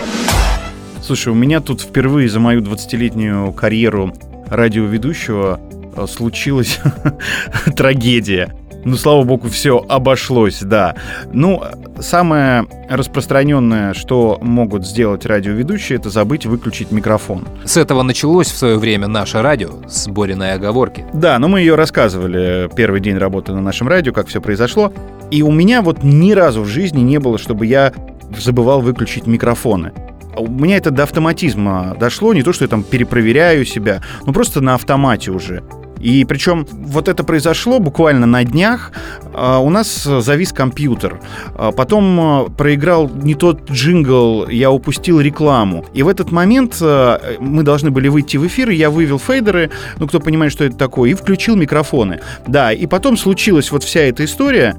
Speaker 1: Слушай, у меня тут впервые за мою 20-летнюю карьеру радиоведущего э, случилась трагедия. Ну, слава богу, все обошлось, да. Ну, самое распространенное, что могут сделать радиоведущие, это забыть выключить микрофон.
Speaker 2: С этого началось в свое время наше радио, с Бориной оговорки.
Speaker 1: Да, но мы ее рассказывали первый день работы на нашем радио, как все произошло. И у меня вот ни разу в жизни не было, чтобы я забывал выключить микрофоны. У меня это до автоматизма дошло, не то, что я там перепроверяю себя, но просто на автомате уже. И причем вот это произошло буквально на днях. А, У нас завис компьютер. А, Потом а, проиграл не тот джингл, я упустил рекламу. И в этот момент а, мы должны были выйти в эфир, и я вывел фейдеры, ну кто понимает, что это такое, и включил микрофоны. Да, и потом случилась вот вся эта история.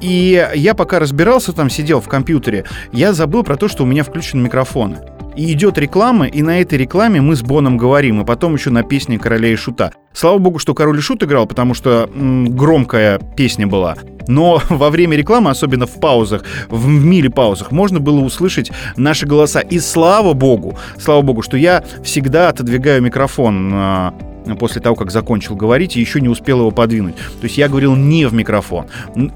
Speaker 1: И я пока разбирался там, сидел в компьютере, я забыл про то, что у меня включены микрофоны. И идет реклама, и на этой рекламе мы с Боном говорим, и потом еще на песне «Короля и Шута». Слава богу, что «Король и Шут» играл, потому что м, громкая песня была. Но во время рекламы, особенно в паузах, в миле паузах, можно было услышать наши голоса. И слава богу, слава богу, что я всегда отодвигаю микрофон а, после того, как закончил говорить, и еще не успел его подвинуть. То есть я говорил не в микрофон.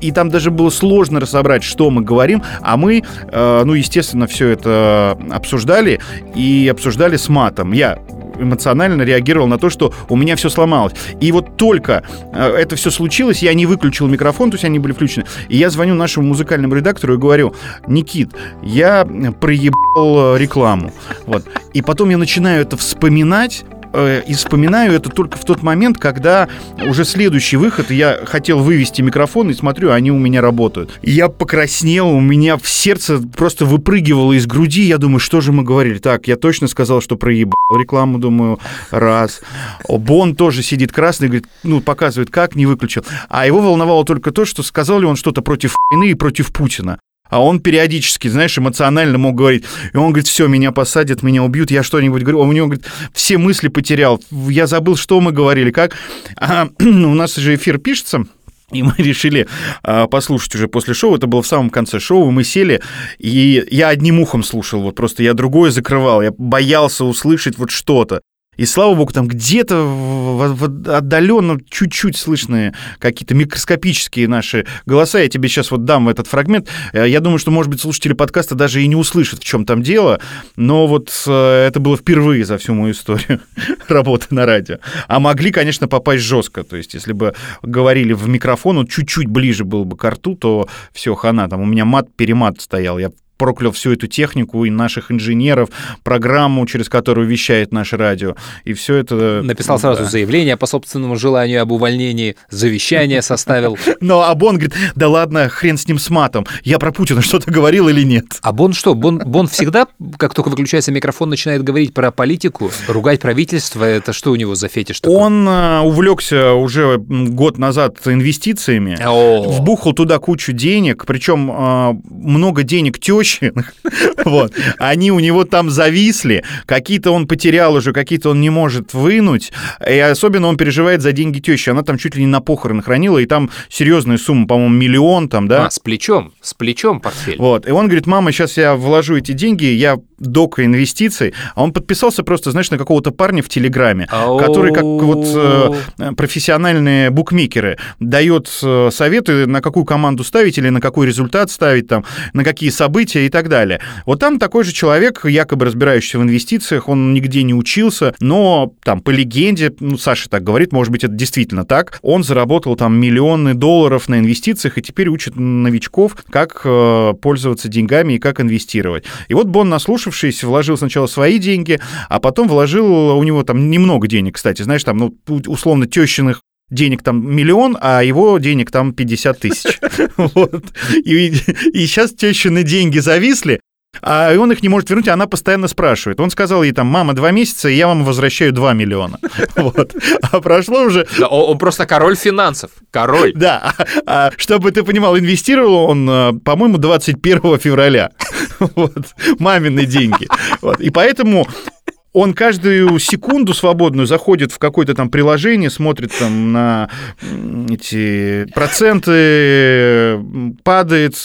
Speaker 1: И там даже было сложно разобрать, что мы говорим, а мы, э, ну, естественно, все это обсуждали и обсуждали с матом. Я эмоционально реагировал на то, что у меня все сломалось. И вот только э, это все случилось, я не выключил микрофон, то есть они были включены. И я звоню нашему музыкальному редактору и говорю, Никит, я проебал э, рекламу. Вот. И потом я начинаю это вспоминать, э, и вспоминаю это только в тот момент, когда уже следующий выход, я хотел вывести микрофон, и смотрю, они у меня работают. Я покраснел, у меня в сердце просто выпрыгивало из груди, я думаю, что же мы говорили? Так, я точно сказал, что проебал рекламу, думаю, раз. Бон тоже сидит красный, говорит, ну, показывает, как, не выключил. А его волновало только то, что сказал ли он что-то против войны и против Путина. А он периодически, знаешь, эмоционально мог говорить. И он говорит, все, меня посадят, меня убьют, я что-нибудь говорю. Он у него, говорит, все мысли потерял. Я забыл, что мы говорили, как. А, у нас же эфир пишется. И мы решили а, послушать уже после шоу. Это было в самом конце шоу. Мы сели, и я одним ухом слушал. Вот просто я другое закрывал. Я боялся услышать вот что-то. И слава богу, там где-то отдаленно чуть-чуть слышны какие-то микроскопические наши голоса. Я тебе сейчас вот дам этот фрагмент. Э, Я думаю, что, может быть, слушатели подкаста даже и не услышат, в чем там дело. Но вот э, это было впервые за всю мою историю работы на радио. А могли, конечно, попасть жестко. То есть, если бы говорили в микрофон, он чуть-чуть ближе был бы к рту, то все, хана. Там у меня мат-перемат стоял. Я проклял всю эту технику и наших инженеров, программу, через которую вещает наше радио. И все это...
Speaker 2: Написал сразу
Speaker 1: Да.
Speaker 2: заявление по собственному желанию об увольнении, завещание составил.
Speaker 1: Но а Бон говорит, да ладно, хрен с ним с матом. Я про Путина что-то говорил или нет?
Speaker 2: А Бон что? Бон, Бон всегда, как только выключается микрофон, начинает говорить про политику, ругать правительство. Это что у него за фетиш такой?
Speaker 1: Он э, увлекся уже год назад инвестициями, вбухал туда кучу денег, причем э, много денег тещи, вот, они у него там зависли, какие-то он потерял уже, какие-то он не может вынуть, и особенно он переживает за деньги тещи, она там чуть ли не на похорон хранила, и там серьезная сумма, по-моему, миллион там, да?
Speaker 2: А, с плечом, с плечом портфель.
Speaker 1: Вот. И он говорит, мама, сейчас я вложу эти деньги, я дока инвестиций. А он подписался просто, знаешь, на какого-то парня в Телеграме, который как вот э, профессиональные букмекеры дает э, советы, на какую команду ставить или на какой результат ставить, там, на какие события и так далее. Вот там такой же человек, якобы разбирающийся в инвестициях, он нигде не учился, но там по легенде, ну, Саша так говорит, может быть, это действительно так, он заработал там миллионы долларов на инвестициях и теперь учит новичков, как э, пользоваться деньгами и как инвестировать. И вот Бон, наслушавшись, вложил сначала свои деньги, а потом вложил, у него там немного денег, кстати, знаешь, там, ну, условно, тещиных денег там миллион, а его денег там 50 тысяч. Вот. И, и сейчас тещины деньги зависли, а он их не может вернуть, она постоянно спрашивает. Он сказал ей там, мама, два месяца, и я вам возвращаю 2 миллиона. Вот. А прошло уже...
Speaker 2: Да, он, он просто король финансов. Король.
Speaker 1: Да, а, а, чтобы ты понимал, инвестировал он, а, по-моему, 21 февраля. Вот. Мамины деньги. Вот. И поэтому он каждую секунду свободную заходит в какое-то там приложение, смотрит там на эти проценты, падает,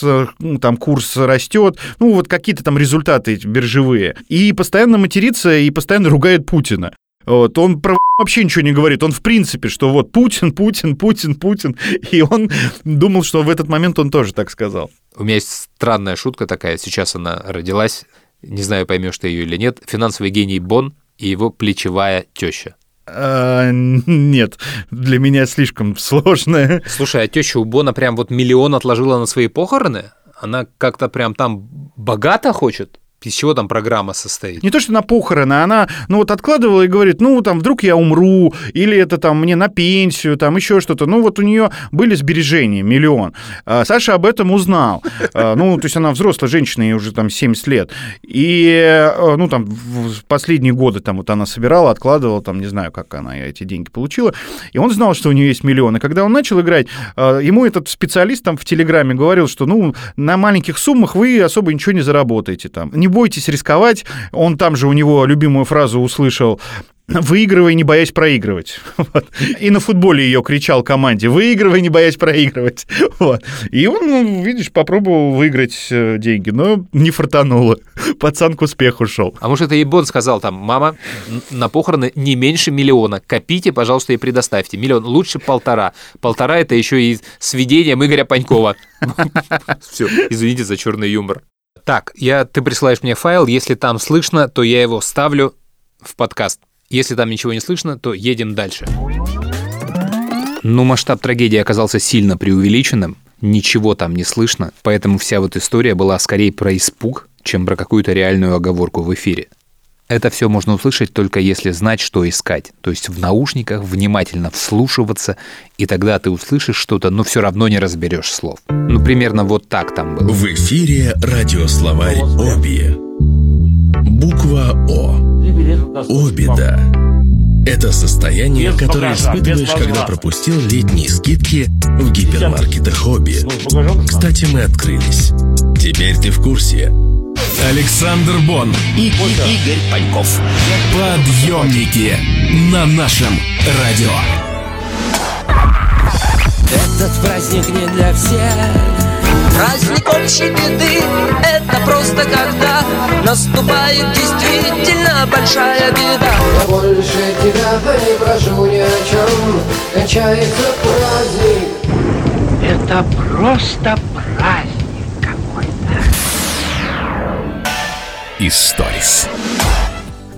Speaker 1: там курс растет, ну вот какие-то там результаты биржевые. И постоянно матерится, и постоянно ругает Путина. Вот, он про вообще ничего не говорит. Он в принципе, что вот Путин, Путин, Путин, Путин. И он думал, что в этот момент он тоже так сказал.
Speaker 2: У меня есть странная шутка такая, сейчас она родилась, не знаю, поймешь ты ее или нет. Финансовый гений Бон и его плечевая теща.
Speaker 1: А, нет, для меня слишком сложное.
Speaker 2: Слушай, а теща у Бона прям вот миллион отложила на свои похороны? Она как-то прям там богато хочет? Из чего там программа состоит?
Speaker 1: Не то, что на похороны, она, ну вот откладывала и говорит, ну там вдруг я умру, или это там мне на пенсию, там еще что-то. Ну вот у нее были сбережения, миллион. А Саша об этом узнал. А, Ну, то есть она взрослая женщина, ей уже там 70 лет. И, э, ну там в последние годы там вот она собирала, откладывала, там не знаю, как она эти деньги получила. И он знал, что у нее есть миллион. И когда он начал играть, ему этот специалист там в Телеграме говорил, что ну на маленьких суммах вы особо ничего не заработаете там. Не бойтесь рисковать. Он там же у него любимую фразу услышал Выигрывай, не боясь проигрывать. Вот. И на футболе ее кричал команде Выигрывай, не боясь проигрывать. Вот. И он, ну, видишь, попробовал выиграть э, деньги, но не фартануло. Пацан к успеху шел.
Speaker 2: А может, это и Бон сказал там, мама, на похороны не меньше миллиона. Копите, пожалуйста, и предоставьте. Миллион, лучше полтора. Полтора это еще и с видением Игоря Панькова. Все, извините за черный юмор. Так, я, ты присылаешь мне файл, если там слышно, то я его ставлю в подкаст. Если там ничего не слышно, то едем дальше. Ну, масштаб трагедии оказался сильно преувеличенным, ничего там не слышно, поэтому вся вот история была скорее про испуг, чем про какую-то реальную оговорку в эфире. Это все можно услышать только если знать, что искать. То есть в наушниках внимательно вслушиваться, и тогда ты услышишь что-то, но все равно не разберешь слов. Ну, примерно вот так там было.
Speaker 6: В эфире радиословарь Оби. Буква О. Обида. Это состояние, которое испытываешь, когда пропустил летние скидки в гипермаркетах Хобби. Кстати, мы открылись. Теперь ты в курсе. Александр Бон и Игорь Паньков. Подъемники на нашем радио.
Speaker 8: Этот праздник не для всех. Праздник общей беды. Это просто когда Наступает действительно большая беда.
Speaker 10: Я больше не прошу ни о чем Кончается праздник.
Speaker 7: Это просто
Speaker 6: Историс.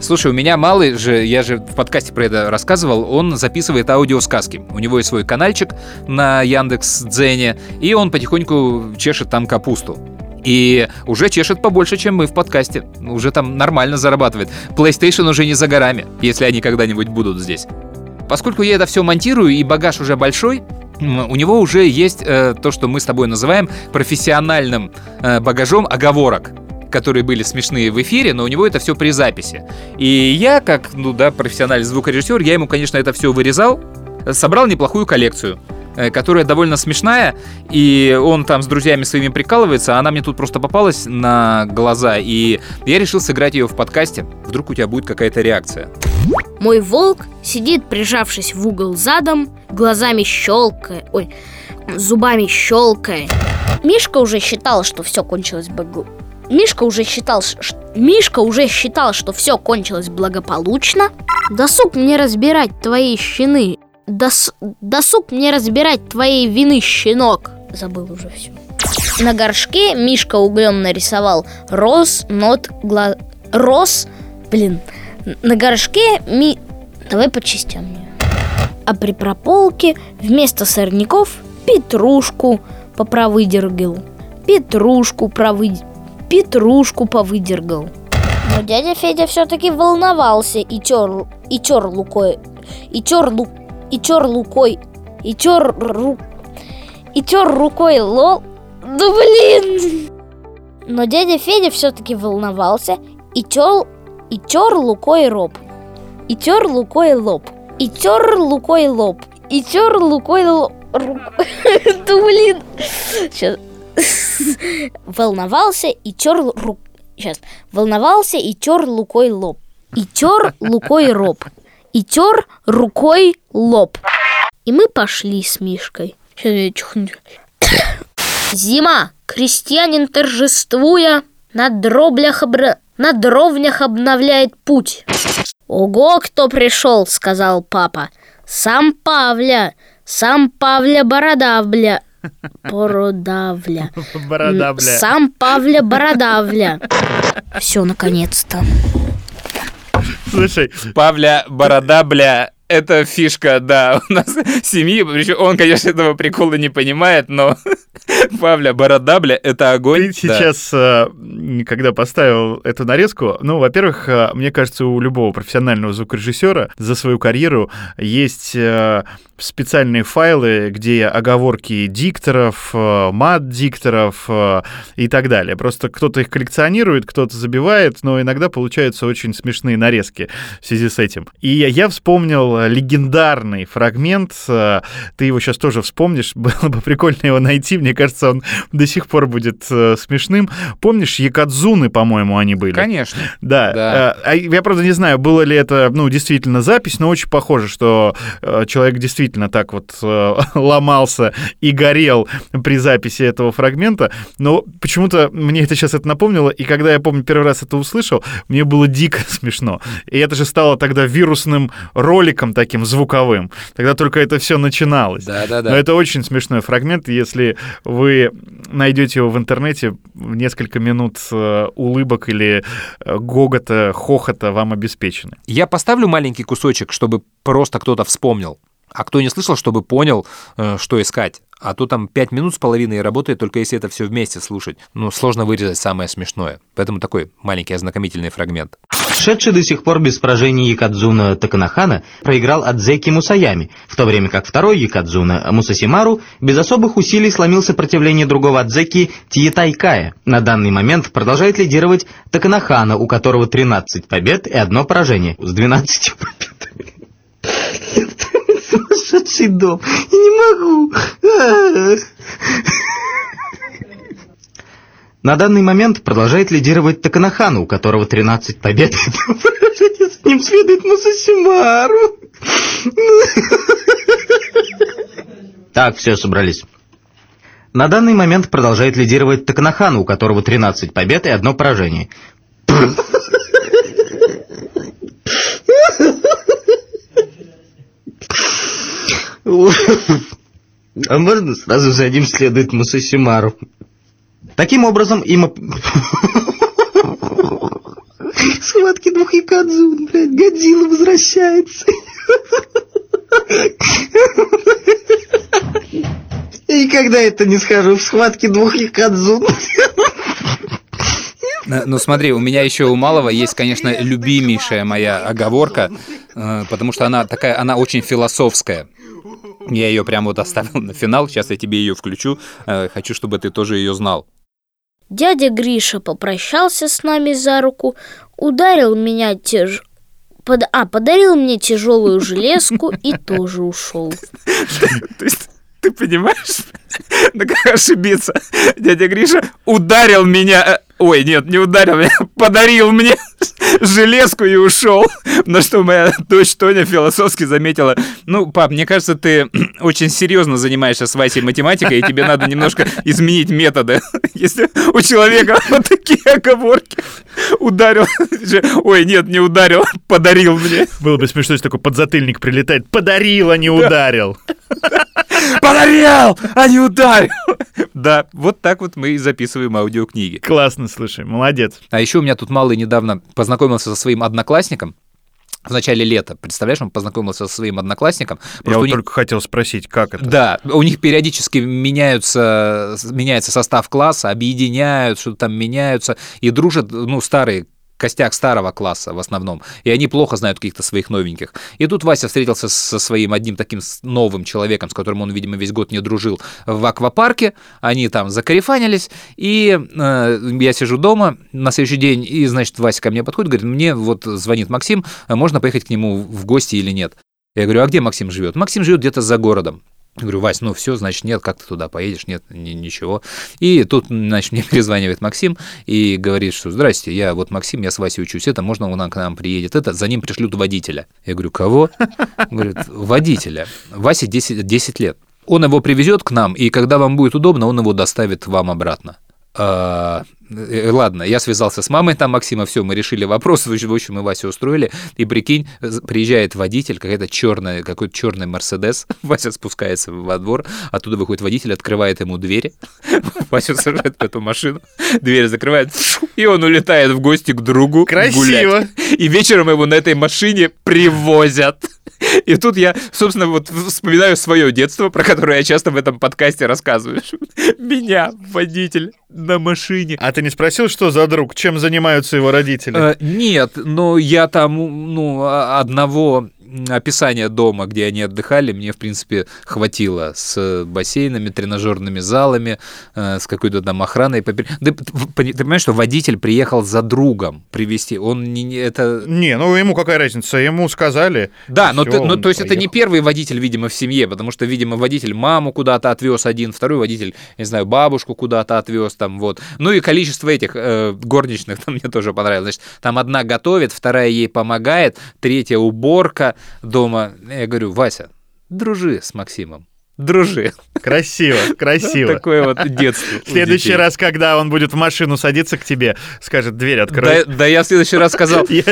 Speaker 2: Слушай, у меня малый же, я же в подкасте про это рассказывал, он записывает аудиосказки. У него есть свой каналчик на Яндекс Дзене, и он потихоньку чешет там капусту. И уже чешет побольше, чем мы в подкасте. Уже там нормально зарабатывает. PlayStation уже не за горами, если они когда-нибудь будут здесь. Поскольку я это все монтирую и багаж уже большой, у него уже есть э, то, что мы с тобой называем профессиональным э, багажом оговорок которые были смешные в эфире, но у него это все при записи. И я, как, ну да, профессиональный звукорежиссер, я ему, конечно, это все вырезал, собрал неплохую коллекцию э, которая довольно смешная, и он там с друзьями своими прикалывается, а она мне тут просто попалась на глаза, и я решил сыграть ее в подкасте. Вдруг у тебя будет какая-то реакция.
Speaker 3: Мой волк сидит, прижавшись в угол задом, глазами щелкая, ой, зубами щелкая. Мишка уже считал, что все кончилось бы... Мишка уже считал, ш- Мишка уже считал, что все кончилось благополучно. Досуг мне разбирать твои щены. Дос- досуг мне разбирать твоей вины, щенок. Забыл уже все. На горшке Мишка углем нарисовал роз, нот, гла... Роз, блин. На горшке ми... Давай по частям. А при прополке вместо сорняков петрушку попровыдергал. Петрушку провы... Петрушку повыдергал. Но дядя Федя все-таки волновался и тер, и тер лукой, и тер, лу, и тер лукой, и тер ру, и тер рукой лол. Да блин! Но дядя Федя все-таки волновался и тер, и тер лукой роб. И тер лукой лоб. И тер лукой лоб. И тер лукой лоб. Да блин! Сейчас. Волновался и тер ру... Сейчас. Волновался и тер лукой лоб. И тер лукой роб. И тер рукой лоб. И мы пошли с Мишкой. Сейчас я чихну. Зима. Крестьянин торжествуя на дроблях обра... на дровнях обновляет путь. Ого, кто пришел, сказал папа. Сам Павля, сам Павля Бородавля. Бородавля.
Speaker 1: Бородавля.
Speaker 3: Сам Павля Бородавля. Все, наконец-то.
Speaker 1: Слушай,
Speaker 2: Павля Борода, бля, это фишка, да, у нас семьи, причем он, конечно, этого прикола не понимает, но Павля Борода, бля, это огонь.
Speaker 1: Ты сейчас, э, когда поставил эту нарезку, ну, во-первых, э, мне кажется, у любого профессионального звукорежиссера за свою карьеру есть э, специальные файлы, где оговорки дикторов, мат-дикторов э, и так далее. Просто кто-то их коллекционирует, кто-то забивает, но иногда получаются очень смешные нарезки в связи с этим. И я вспомнил легендарный фрагмент, э, ты его сейчас тоже вспомнишь, было бы прикольно его найти, мне кажется, он до сих пор будет э, смешным. Помнишь, Якадзуны, по-моему, они были?
Speaker 2: Конечно.
Speaker 1: Да.
Speaker 2: Да.
Speaker 1: Э, а Я, правда, не знаю, было ли это, ну, действительно запись, но очень похоже, что э, человек действительно так вот э, ломался и горел при записи этого фрагмента. Но почему-то мне это сейчас это напомнило, и когда я, помню, первый раз это услышал, мне было дико смешно. И это же стало тогда вирусным роликом таким звуковым. Тогда только это все начиналось.
Speaker 2: Да-да-да.
Speaker 1: Но это очень смешной фрагмент, если вы найдете его в интернете, несколько минут э, улыбок или э, гогота, хохота вам обеспечены.
Speaker 2: Я поставлю маленький кусочек, чтобы просто кто-то вспомнил. А кто не слышал, чтобы понял, э, что искать. А то там 5 минут с половиной работает, только если это все вместе слушать. Ну, сложно вырезать самое смешное. Поэтому такой маленький ознакомительный фрагмент.
Speaker 18: Шедший до сих пор без поражений Якадзуна Таканахана проиграл Адзеки Мусаями, в то время как второй Якадзуна Мусасимару без особых усилий сломил сопротивление другого Адзеки Тиетайкая. На данный момент продолжает лидировать Таканахана, у которого 13 побед и одно поражение с 12 победами. Сумасшедший дом. Не могу. На данный момент продолжает лидировать Таканахана, у которого 13 побед. С ним следует Мусасимару. Так, все, собрались. На данный момент продолжает лидировать Таканахана, у которого 13 побед и одно поражение. А можно сразу за ним следует Мусасимару? Таким образом, им... Схватки двух якадзун, блядь, Годзилла возвращается. И когда это не схожу в схватки двух якадзун.
Speaker 2: Э, Ну смотри, у меня еще у Малого есть, конечно, любимейшая моя оговорка, э, потому что она такая, она очень философская. Я ее прям вот оставил на финал, сейчас я тебе ее включу, Э, хочу, чтобы ты тоже ее знал.
Speaker 3: Дядя Гриша попрощался с нами за руку, ударил меня тяж... под- А, подарил мне тяжелую железку и тоже ушел.
Speaker 19: То есть ты понимаешь, на как ошибиться? Дядя Гриша ударил меня, э, ой, нет, не ударил меня, подарил мне железку и ушел. На что моя дочь Тоня философски заметила, ну, пап, мне кажется, ты очень серьезно занимаешься с Васей математикой, и тебе надо немножко изменить методы. Если у человека вот такие оговорки, ударил, ой, нет, не ударил, подарил мне.
Speaker 1: Было бы смешно, если такой подзатыльник прилетает. Подарил, а не ударил.
Speaker 19: Подарил, а не ударил. Да, вот так вот мы и записываем аудиокниги.
Speaker 1: Классно, слушай, молодец.
Speaker 2: А еще у меня тут малый недавно познакомился со своим одноклассником. В начале лета, представляешь, он познакомился со своим одноклассником.
Speaker 1: Я вот
Speaker 2: них-
Speaker 1: только хотел спросить, как это?
Speaker 2: Да, у них периодически меняются, меняется состав класса, объединяют, что-то там меняются и дружат, ну, старые костяк старого класса в основном, и они плохо знают каких-то своих новеньких. И тут Вася встретился со своим одним таким новым человеком, с которым он, видимо, весь год не дружил, в аквапарке, они там закарифанились, и э, я сижу дома на следующий день, и, значит, Вася ко мне подходит, говорит, мне вот звонит Максим, а можно поехать к нему в гости или нет? Я говорю, а где Максим живет? Максим живет где-то за городом. Говорю, Вась, ну все, значит, нет, как ты туда поедешь, нет, ни- ничего. И тут, значит, мне перезванивает Максим и говорит, что здрасте, я вот Максим, я с Васей учусь, это можно он к нам приедет, это за ним пришлют водителя. Я говорю, кого? Говорит, водителя. Васе 10, 10 лет. Он его привезет к нам, и когда вам будет удобно, он его доставит вам обратно. А, э, ладно, я связался с мамой там Максима, все, мы решили вопрос, в общем, мы Васю устроили, и прикинь, приезжает водитель, какая-то черная, какой-то черный Мерседес, Вася спускается во двор, оттуда выходит водитель, открывает ему двери, Васю сажает в эту машину, дверь закрывает, и он улетает в гости к другу
Speaker 1: Красиво.
Speaker 2: гулять. И вечером его на этой машине привозят. И тут я, собственно, вот вспоминаю свое детство, про которое я часто в этом подкасте рассказываю. Меня, водитель, на машине.
Speaker 1: А ты не спросил, что за друг, чем занимаются его родители?
Speaker 2: Э, Нет, но я там, ну, а- одного описания дома, где они отдыхали, мне, в принципе, хватило с бассейнами, тренажерными залами, э, с какой-то там охраной. п- ты понимаешь, что водитель приехал за другом привезти? Он не, не- это...
Speaker 1: Не, ну ему какая разница, ему сказали.
Speaker 2: Да, но, ты-
Speaker 1: он
Speaker 2: то есть это не
Speaker 1: поехал.
Speaker 2: первый водитель, видимо, в семье, потому что, видимо, водитель маму куда-то отвез один, второй водитель, не знаю, бабушку куда-то отвез, там вот. Ну и количество этих э, горничных там мне тоже понравилось. Значит, там одна готовит, вторая ей помогает, третья уборка дома. Я говорю, Вася, дружи с Максимом. Дружи.
Speaker 1: Красиво, красиво.
Speaker 2: Такое вот детство.
Speaker 1: В следующий
Speaker 2: детей.
Speaker 1: раз, когда он будет в машину садиться к тебе, скажет, дверь открой.
Speaker 2: Да, да я в следующий раз сказал,
Speaker 1: Я,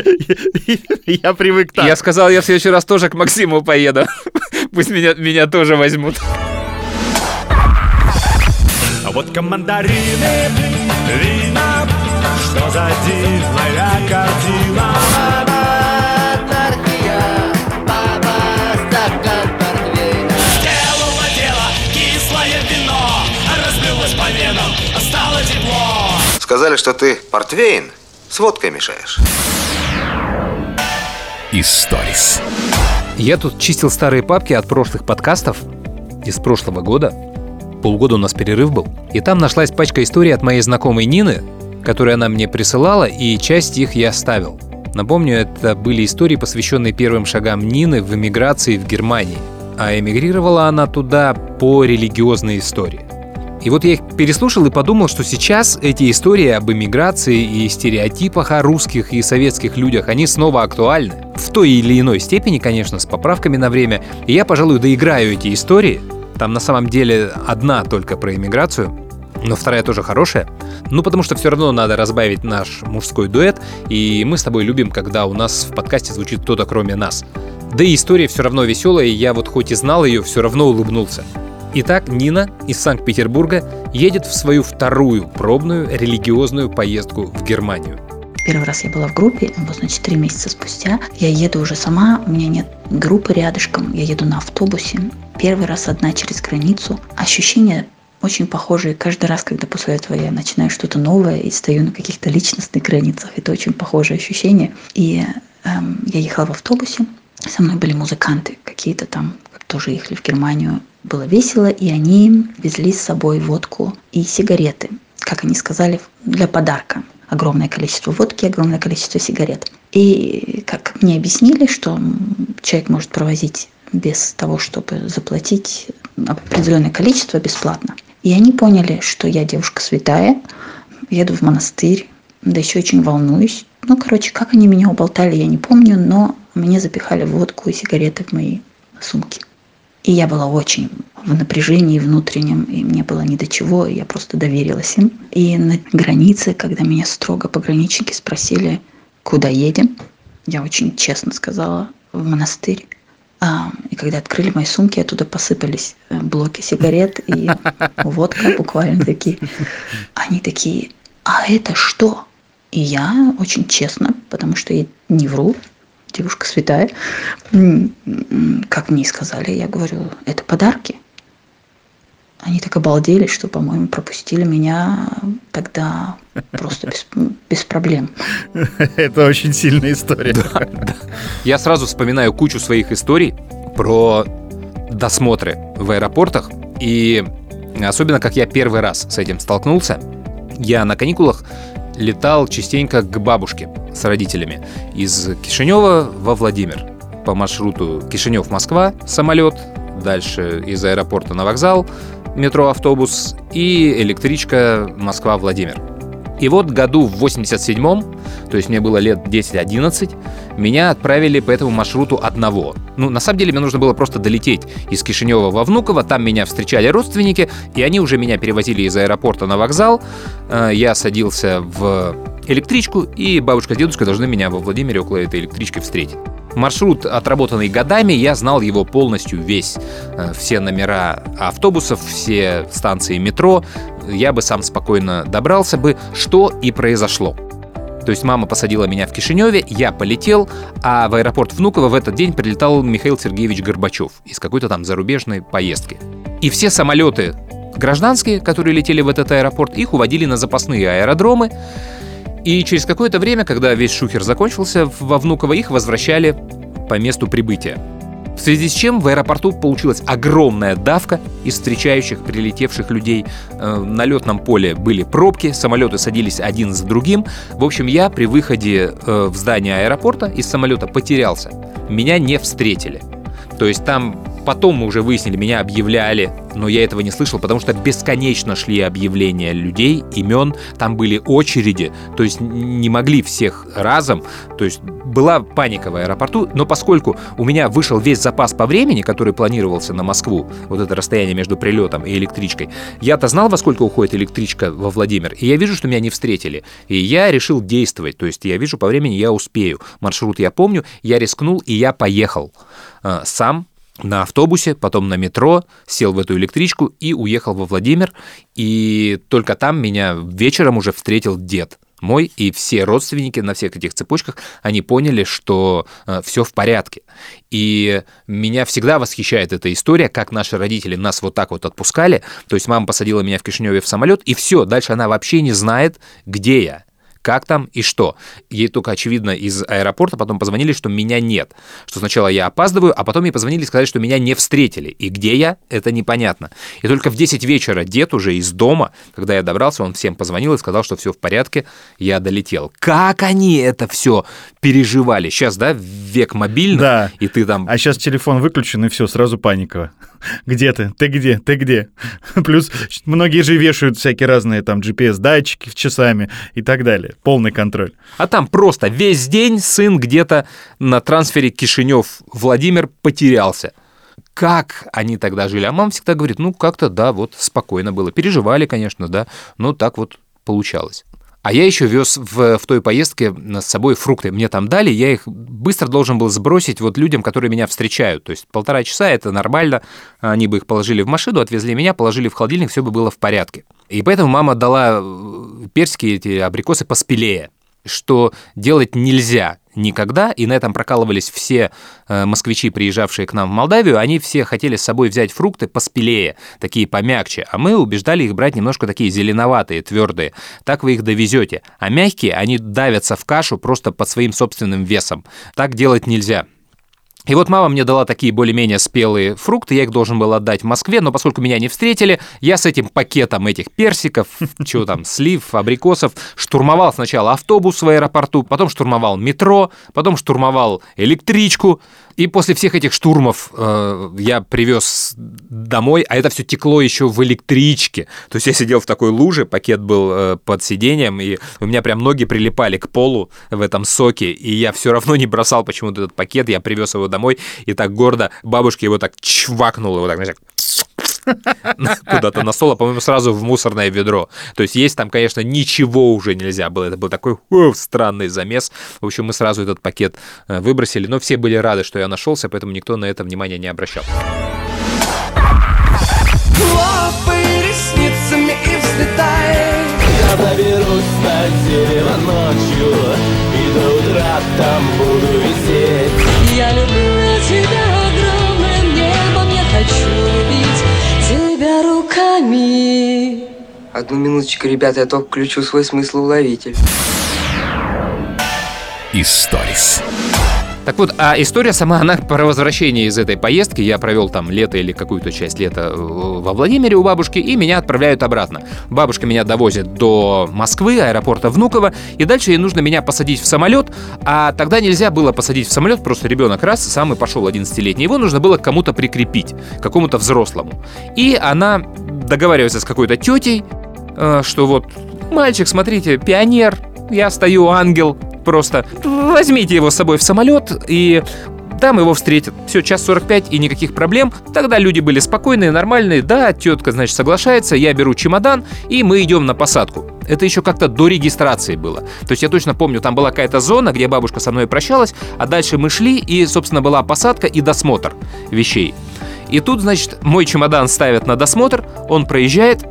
Speaker 1: я привык так.
Speaker 2: я сказал, я в следующий раз тоже к Максиму поеду. Пусть меня, меня тоже возьмут.
Speaker 11: А вот командарины, вина, что за дивная картина.
Speaker 16: Сказали, что ты портвейн с водкой мешаешь.
Speaker 20: Историс.
Speaker 2: Я тут чистил старые папки от прошлых подкастов из прошлого года. Полгода у нас перерыв был. И там нашлась пачка историй от моей знакомой Нины, которые она мне присылала, и часть их я оставил. Напомню, это были истории, посвященные первым шагам Нины в эмиграции в Германии. А эмигрировала она туда по религиозной истории. И вот я их переслушал и подумал, что сейчас эти истории об эмиграции и стереотипах о русских и советских людях, они снова актуальны. В той или иной степени, конечно, с поправками на время. И я, пожалуй, доиграю эти истории. Там на самом деле одна только про эмиграцию, но вторая тоже хорошая. Ну, потому что все равно надо разбавить наш мужской дуэт, и мы с тобой любим, когда у нас в подкасте звучит кто-то кроме нас. Да и история все равно веселая, я вот хоть и знал ее, все равно улыбнулся. Итак, Нина из Санкт-Петербурга едет в свою вторую пробную религиозную поездку в Германию.
Speaker 21: Первый раз я была в группе, вот, значит, три месяца спустя. Я еду уже сама, у меня нет группы рядышком, я еду на автобусе. Первый раз одна через границу. Ощущения очень похожие. Каждый раз, когда после этого я начинаю что-то новое и стою на каких-то личностных границах, это очень похожие ощущения. И эм, я ехала в автобусе, со мной были музыканты какие-то там, тоже ехали в Германию. Было весело, и они везли с собой водку и сигареты, как они сказали, для подарка. Огромное количество водки, огромное количество сигарет. И как мне объяснили, что человек может провозить без того, чтобы заплатить определенное количество бесплатно. И они поняли, что я девушка святая, еду в монастырь, да еще очень волнуюсь. Ну, короче, как они меня уболтали, я не помню, но мне запихали водку и сигареты в мои сумки. И я была очень в напряжении внутреннем, и мне было ни до чего, и я просто доверилась им. И на границе, когда меня строго пограничники спросили, куда едем, я очень честно сказала, в монастырь. А, и когда открыли мои сумки, оттуда посыпались э, блоки сигарет и водка буквально такие. Они такие, а это что? И я очень честно, потому что я не вру, девушка святая, как мне и сказали, я говорю, это подарки. Они так обалдели, что, по-моему, пропустили меня тогда просто без, без проблем.
Speaker 1: Это очень сильная история. Да,
Speaker 2: да. Я сразу вспоминаю кучу своих историй про досмотры в аэропортах. И особенно, как я первый раз с этим столкнулся, я на каникулах летал частенько к бабушке с родителями из Кишинева во Владимир по маршруту Кишинев-Москва самолет, дальше из аэропорта на вокзал, метро, автобус и электричка Москва-Владимир. И вот году в 87-м, то есть мне было лет 10-11, меня отправили по этому маршруту одного. Ну, на самом деле, мне нужно было просто долететь из Кишинева во Внуково, там меня встречали родственники, и они уже меня перевозили из аэропорта на вокзал. Э, я садился в электричку, и бабушка с дедушкой должны меня во Владимире около этой электрички встретить. Маршрут, отработанный годами, я знал его полностью весь. Э, все номера автобусов, все станции метро. Я бы сам спокойно добрался бы, что и произошло. То есть мама посадила меня в Кишиневе, я полетел, а в аэропорт Внуково в этот день прилетал Михаил Сергеевич Горбачев из какой-то там зарубежной поездки. И все самолеты гражданские, которые летели в этот аэропорт, их уводили на запасные аэродромы. И через какое-то время, когда весь шухер закончился, во Внуково их возвращали по месту прибытия. В связи с чем в аэропорту получилась огромная давка из встречающих прилетевших людей. Э, на летном поле были пробки, самолеты садились один за другим. В общем, я при выходе э, в здание аэропорта из самолета потерялся. Меня не встретили. То есть там Потом мы уже выяснили, меня объявляли, но я этого не слышал, потому что бесконечно шли объявления людей, имен, там были очереди, то есть не могли всех разом, то есть была паника в аэропорту, но поскольку у меня вышел весь запас по времени, который планировался на Москву, вот это расстояние между прилетом и электричкой, я-то знал, во сколько уходит электричка во Владимир, и я вижу, что меня не встретили, и я решил действовать, то есть я вижу по времени, я успею, маршрут я помню, я рискнул, и я поехал э, сам на автобусе, потом на метро, сел в эту электричку и уехал во Владимир. И только там меня вечером уже встретил дед мой, и все родственники на всех этих цепочках, они поняли, что э, все в порядке. И меня всегда восхищает эта история, как наши родители нас вот так вот отпускали. То есть мама посадила меня в Кишиневе в самолет, и все, дальше она вообще не знает, где я как там и что. Ей только, очевидно, из аэропорта потом позвонили, что меня нет. Что сначала я опаздываю, а потом ей позвонили и сказали, что меня не встретили. И где я, это непонятно. И только в 10 вечера дед уже из дома, когда я добрался, он всем позвонил и сказал, что все в порядке, я долетел. Как они это все переживали? Сейчас, да, век мобильный,
Speaker 1: да.
Speaker 2: и ты там...
Speaker 1: А сейчас телефон выключен, и все, сразу паника. Где ты? Ты где? Ты где? Плюс многие же вешают всякие разные там GPS-датчики часами и так далее. Полный контроль.
Speaker 2: А там просто весь день сын где-то на трансфере Кишинев-Владимир потерялся. Как они тогда жили? А мама всегда говорит, ну как-то да, вот спокойно было. Переживали, конечно, да, но так вот получалось. А я еще вез в, в той поездке с собой фрукты. Мне там дали, я их быстро должен был сбросить вот людям, которые меня встречают. То есть полтора часа это нормально. Они бы их положили в машину, отвезли меня, положили в холодильник, все бы было в порядке. И поэтому мама дала э, персики, эти абрикосы поспелее что делать нельзя никогда, и на этом прокалывались все э, москвичи, приезжавшие к нам в Молдавию, они все хотели с собой взять фрукты поспелее, такие помягче, а мы убеждали их брать немножко такие зеленоватые, твердые. Так вы их довезете. А мягкие, они давятся в кашу просто под своим собственным весом. Так делать нельзя. И вот мама мне дала такие более-менее спелые фрукты, я их должен был отдать в Москве, но поскольку меня не встретили, я с этим пакетом этих персиков, чего там, слив, абрикосов, штурмовал сначала автобус в аэропорту, потом штурмовал метро, потом штурмовал электричку, и после всех этих штурмов э, я привез домой, а это все текло еще в электричке. То есть я сидел в такой луже, пакет был э, под сиденьем, и у меня прям ноги прилипали к полу в этом соке, и я все равно не бросал почему-то этот пакет, я привез его домой, и так гордо бабушка его так чвакнула, его так, знаешь, куда-то на стол, а, по-моему, сразу в мусорное ведро. То есть есть там, конечно, ничего уже нельзя было. Это был такой уф, странный замес. В общем, мы сразу этот пакет э, выбросили, но все были рады, что я нашелся, поэтому никто на это внимания не обращал.
Speaker 8: Хлопай ресницами и взлетай Я доберусь на дерево ночью И до утра там
Speaker 20: Одну минуточку, ребята, я только включу свой смыслоуловитель.
Speaker 6: Историс.
Speaker 2: Так вот, а история сама, она про возвращение из этой поездки. Я провел там лето или какую-то часть лета э, во Владимире у бабушки, и меня отправляют обратно. Бабушка меня довозит до Москвы, аэропорта Внуково, и дальше ей нужно меня посадить в самолет, а тогда нельзя было посадить в самолет, просто ребенок раз, сам и пошел 11-летний. Его нужно было к кому-то прикрепить, какому-то взрослому. И она договаривается с какой-то тетей, что вот, мальчик, смотрите, пионер, я стою ангел, просто возьмите его с собой в самолет и там его встретят. Все, час 45 и никаких проблем. Тогда люди были спокойные, нормальные. Да, тетка, значит, соглашается, я беру чемодан, и мы идем на посадку. Это еще как-то до регистрации было. То есть я точно помню, там была какая-то зона, где бабушка со мной прощалась, а дальше мы шли, и, собственно, была посадка и досмотр вещей. И тут, значит, мой чемодан ставят на досмотр, он проезжает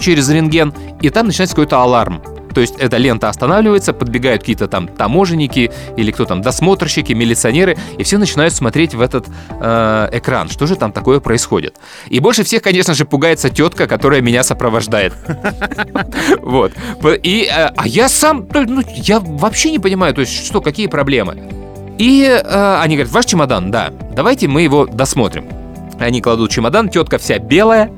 Speaker 2: через рентген, и там начинается какой-то аларм. То есть эта лента останавливается, подбегают какие-то там таможенники или кто там, досмотрщики, милиционеры, и все начинают смотреть в этот э, экран, что же там такое происходит. И больше всех, конечно же, пугается тетка, которая меня сопровождает. Вот. И, э, а я сам, ну, я вообще не понимаю, то есть что, какие проблемы. И э, они говорят, ваш чемодан, да, давайте мы его досмотрим. Они кладут чемодан, тетка вся белая,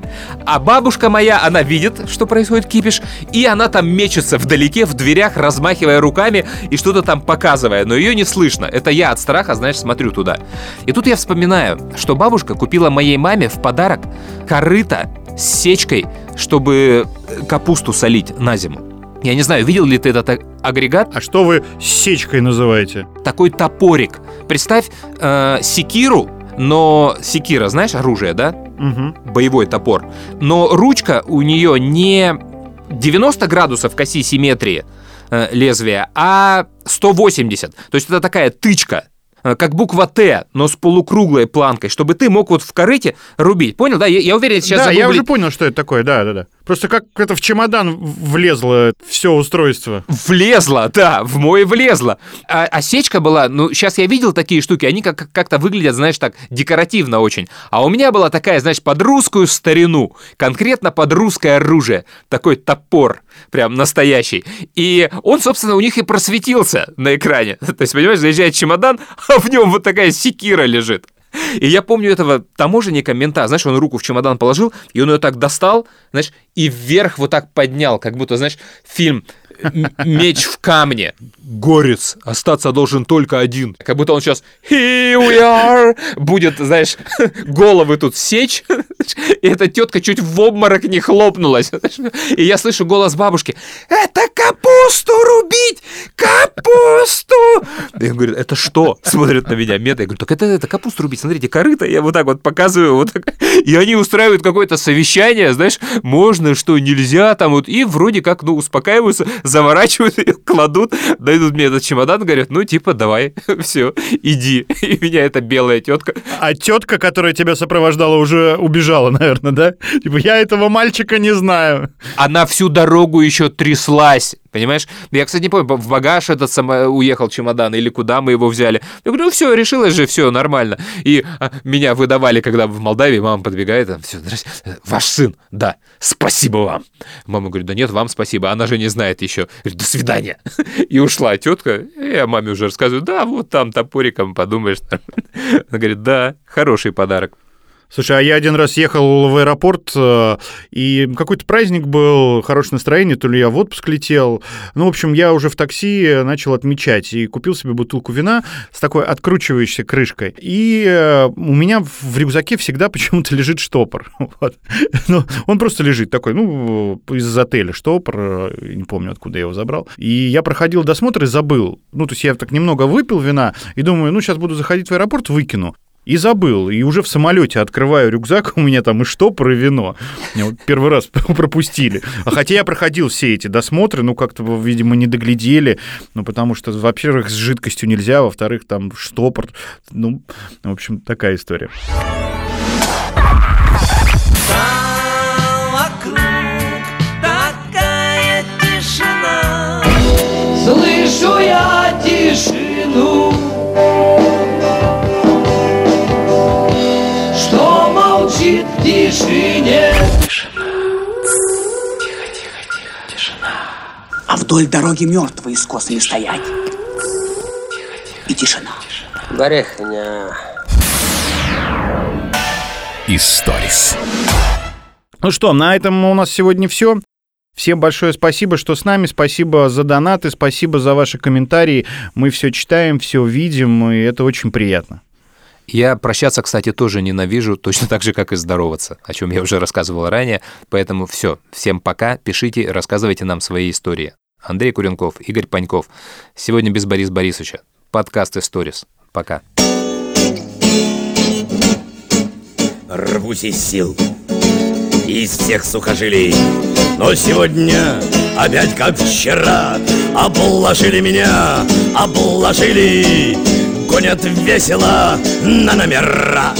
Speaker 2: а бабушка моя, она видит, что происходит кипиш, и она там мечется вдалеке, в дверях, размахивая руками и что-то там показывая, но ее не слышно. Это я от страха, знаешь, смотрю туда. И тут я вспоминаю, что бабушка купила моей маме в подарок корыто с сечкой, чтобы капусту солить на зиму. Я не знаю, видел ли ты этот агрегат?
Speaker 1: А что вы сечкой называете?
Speaker 2: Такой топорик. Представь э, секиру, но секира, знаешь, оружие, да?
Speaker 1: Угу.
Speaker 2: Боевой топор. Но ручка у нее не 90 градусов к оси симметрии э, лезвия, а 180. То есть это такая тычка, э, как буква Т, но с полукруглой планкой, чтобы ты мог вот в корыте рубить. Понял, да? Я, я уверен, сейчас
Speaker 1: Да,
Speaker 2: загугли...
Speaker 1: я уже понял, что это такое, да, да, да. Просто как это в чемодан влезло все устройство.
Speaker 2: Влезло, да, в мой влезло. А, а сечка была, ну, сейчас я видел такие штуки, они как- как-то выглядят, знаешь, так декоративно очень. А у меня была такая, знаешь, под русскую старину, конкретно под русское оружие, такой топор, прям настоящий. И он, собственно, у них и просветился на экране. То есть, понимаешь, заезжает чемодан, а в нем вот такая секира лежит. И я помню этого таможенника, мента, знаешь, он руку в чемодан положил, и он ее так достал, знаешь, и вверх вот так поднял, как будто, знаешь, фильм «Меч в камне». Горец, остаться должен только один. Как будто он сейчас «Here we are» будет, знаешь, головы тут сечь, и эта тетка чуть в обморок не хлопнулась. И я слышу голос бабушки «Это капусту рубить! Капусту!» И он говорит, это что? Смотрят на меня мета. Я говорю, так это, это капусту рубить. Смотрите, корыто. Я вот так вот показываю. Вот так. И они устраивают какое-то совещание, знаешь, можно, что нельзя там вот. И вроде как, ну, успокаиваются, заворачивают ее, кладут, дают мне этот чемодан, говорят, ну, типа, давай, все, иди. И меня эта белая тетка.
Speaker 1: А тетка, которая тебя сопровождала, уже убежала, наверное, да? Типа, я этого мальчика не знаю.
Speaker 2: Она всю дорогу еще тряслась. Понимаешь? Я, кстати, не помню, в багаж этот само... уехал чемодан или куда мы его взяли. Я говорю, ну все, решилось же, все нормально. И а, меня выдавали, когда в Молдавии мама подбегает, там, все, ваш сын, да, спасибо вам. Мама говорит, да нет, вам спасибо, она же не знает еще. Говорит, до свидания. И ушла тетка, я маме уже рассказываю, да, вот там топориком подумаешь. Она говорит, да, хороший подарок.
Speaker 1: Слушай, а я один раз ехал в аэропорт, э, и какой-то праздник был, хорошее настроение, то ли я в отпуск летел. Ну, в общем, я уже в такси начал отмечать и купил себе бутылку вина с такой откручивающейся крышкой. И э, у меня в рюкзаке всегда почему-то лежит штопор. Вот. Ну, он просто лежит такой, ну, из отеля штопор, э, не помню, откуда я его забрал. И я проходил досмотр и забыл. Ну, то есть я так немного выпил вина и думаю, ну, сейчас буду заходить в аэропорт, выкину. И забыл. И уже в самолете открываю рюкзак, у меня там и штопор, и вино. Меня вот первый раз пропустили. А хотя я проходил все эти досмотры, ну, как-то, видимо, не доглядели. Ну, потому что, во-первых, с жидкостью нельзя, во-вторых, там штопор. Ну, в общем, такая история.
Speaker 8: Слышу я тишину молчит в тишине
Speaker 22: А вдоль дороги мертвые с косами стоять. И тишина.
Speaker 20: Барехня.
Speaker 6: Историс.
Speaker 1: Ну что, на этом у нас сегодня все. Всем большое спасибо, что с нами. Спасибо за донаты, спасибо за ваши комментарии. Мы все читаем, все видим, и это очень приятно.
Speaker 2: Я прощаться, кстати, тоже ненавижу, точно так же, как и здороваться, о чем я уже рассказывал ранее. Поэтому все, всем пока, пишите, рассказывайте нам свои истории. Андрей Куренков, Игорь Паньков. Сегодня без Бориса Борисовича. Подкаст «Историс». Пока.
Speaker 23: Рвусь из сил, из всех сухожилий. Но сегодня опять как вчера Обложили меня, обложили Гонят весело на номера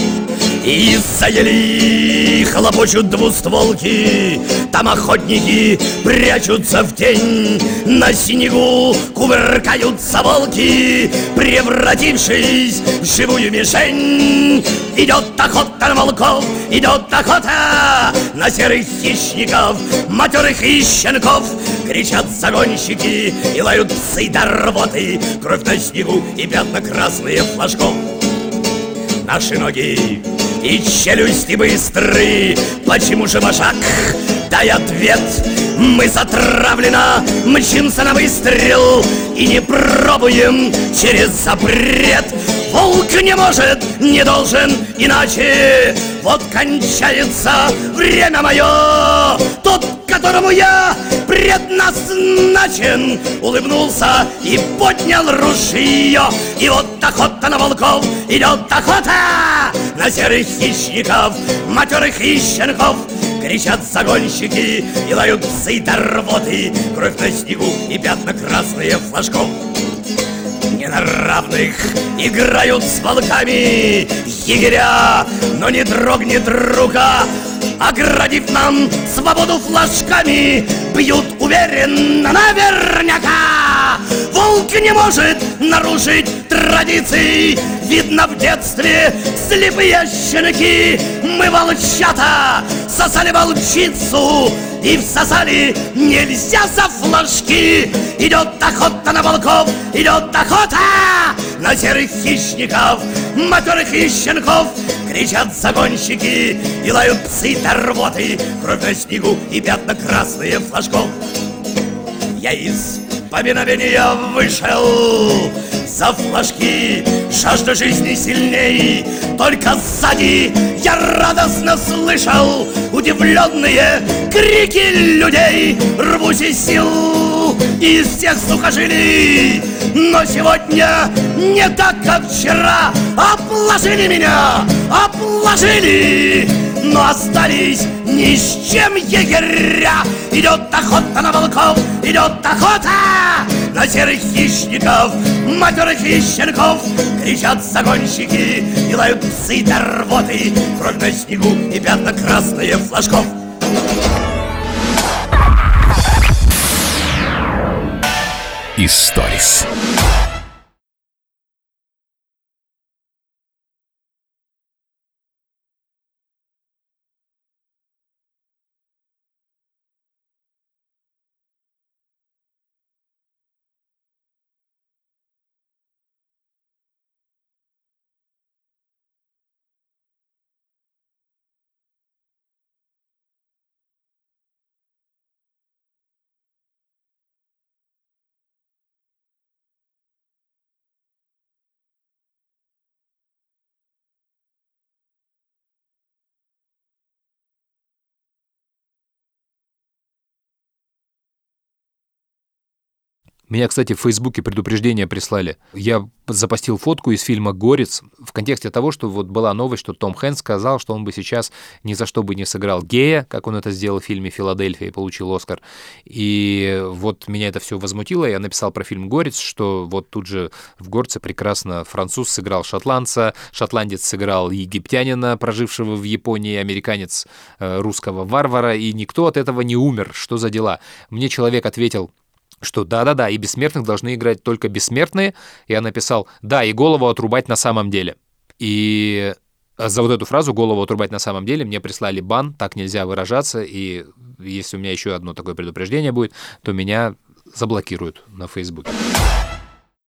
Speaker 23: и заели хлопочут двустволки. Там охотники прячутся в тень. На снегу кувыркаются волки. Превратившись в живую мишень Идет охота на волков, идет охота На серых хищников, матерых и щенков. Кричат загонщики и лают псы до рвоты. Кровь на снегу и пятна красные флажков Наши ноги и челюсти быстры. Почему же вожак? Дай ответ? Мы затравленно мчимся на выстрел И не пробуем через запрет. Волк не может, не должен иначе. Вот кончается время мое. Тот, которому я предназначен Улыбнулся и поднял ружье И вот охота на волков идет охота На серых хищников, матерых и Кричат загонщики и лают псы до рвоты Кровь на снегу и пятна красные флажков. Не на равных играют с волками егеря, но не дрогнет рука, оградив нам свободу флажками, бьют уверенно наверняка. Волк не может нарушить традиции, видно в детстве слепые щенки. Мы волчата сосали волчицу и всосали нельзя за флажки. Идет охота на волков, идет охота на серых хищников, матерых и щенков. Кричат загонщики и лают псы до рвоты, кровь на снегу и пятна красные флажков. Я из поминовения вышел за флажки. Жажда жизни сильней Только сзади я радостно слышал Удивленные крики людей. Рвусь из сил из всех сухожилий Но сегодня не так, как вчера. Обложили меня, обложили но остались ни с чем егеря. Идет охота на волков, идет охота на серых хищников, матерых и щенков. Кричат загонщики и лают псы до рвоты, кровь на снегу и пятна красные флажков.
Speaker 6: Историс.
Speaker 2: Меня, кстати, в Фейсбуке предупреждение прислали. Я запостил фотку из фильма «Горец» в контексте того, что вот была новость, что Том Хэнкс сказал, что он бы сейчас ни за что бы не сыграл гея, как он это сделал в фильме «Филадельфия» и получил Оскар. И вот меня это все возмутило. Я написал про фильм «Горец», что вот тут же в «Горце» прекрасно француз сыграл шотландца, шотландец сыграл египтянина, прожившего в Японии, американец э, русского варвара, и никто от этого не умер. Что за дела? Мне человек ответил, что да-да-да, и бессмертных должны играть только бессмертные. Я написал, да, и голову отрубать на самом деле. И за вот эту фразу «голову отрубать на самом деле» мне прислали бан, так нельзя выражаться, и если у меня еще одно такое предупреждение будет, то меня заблокируют на Фейсбуке.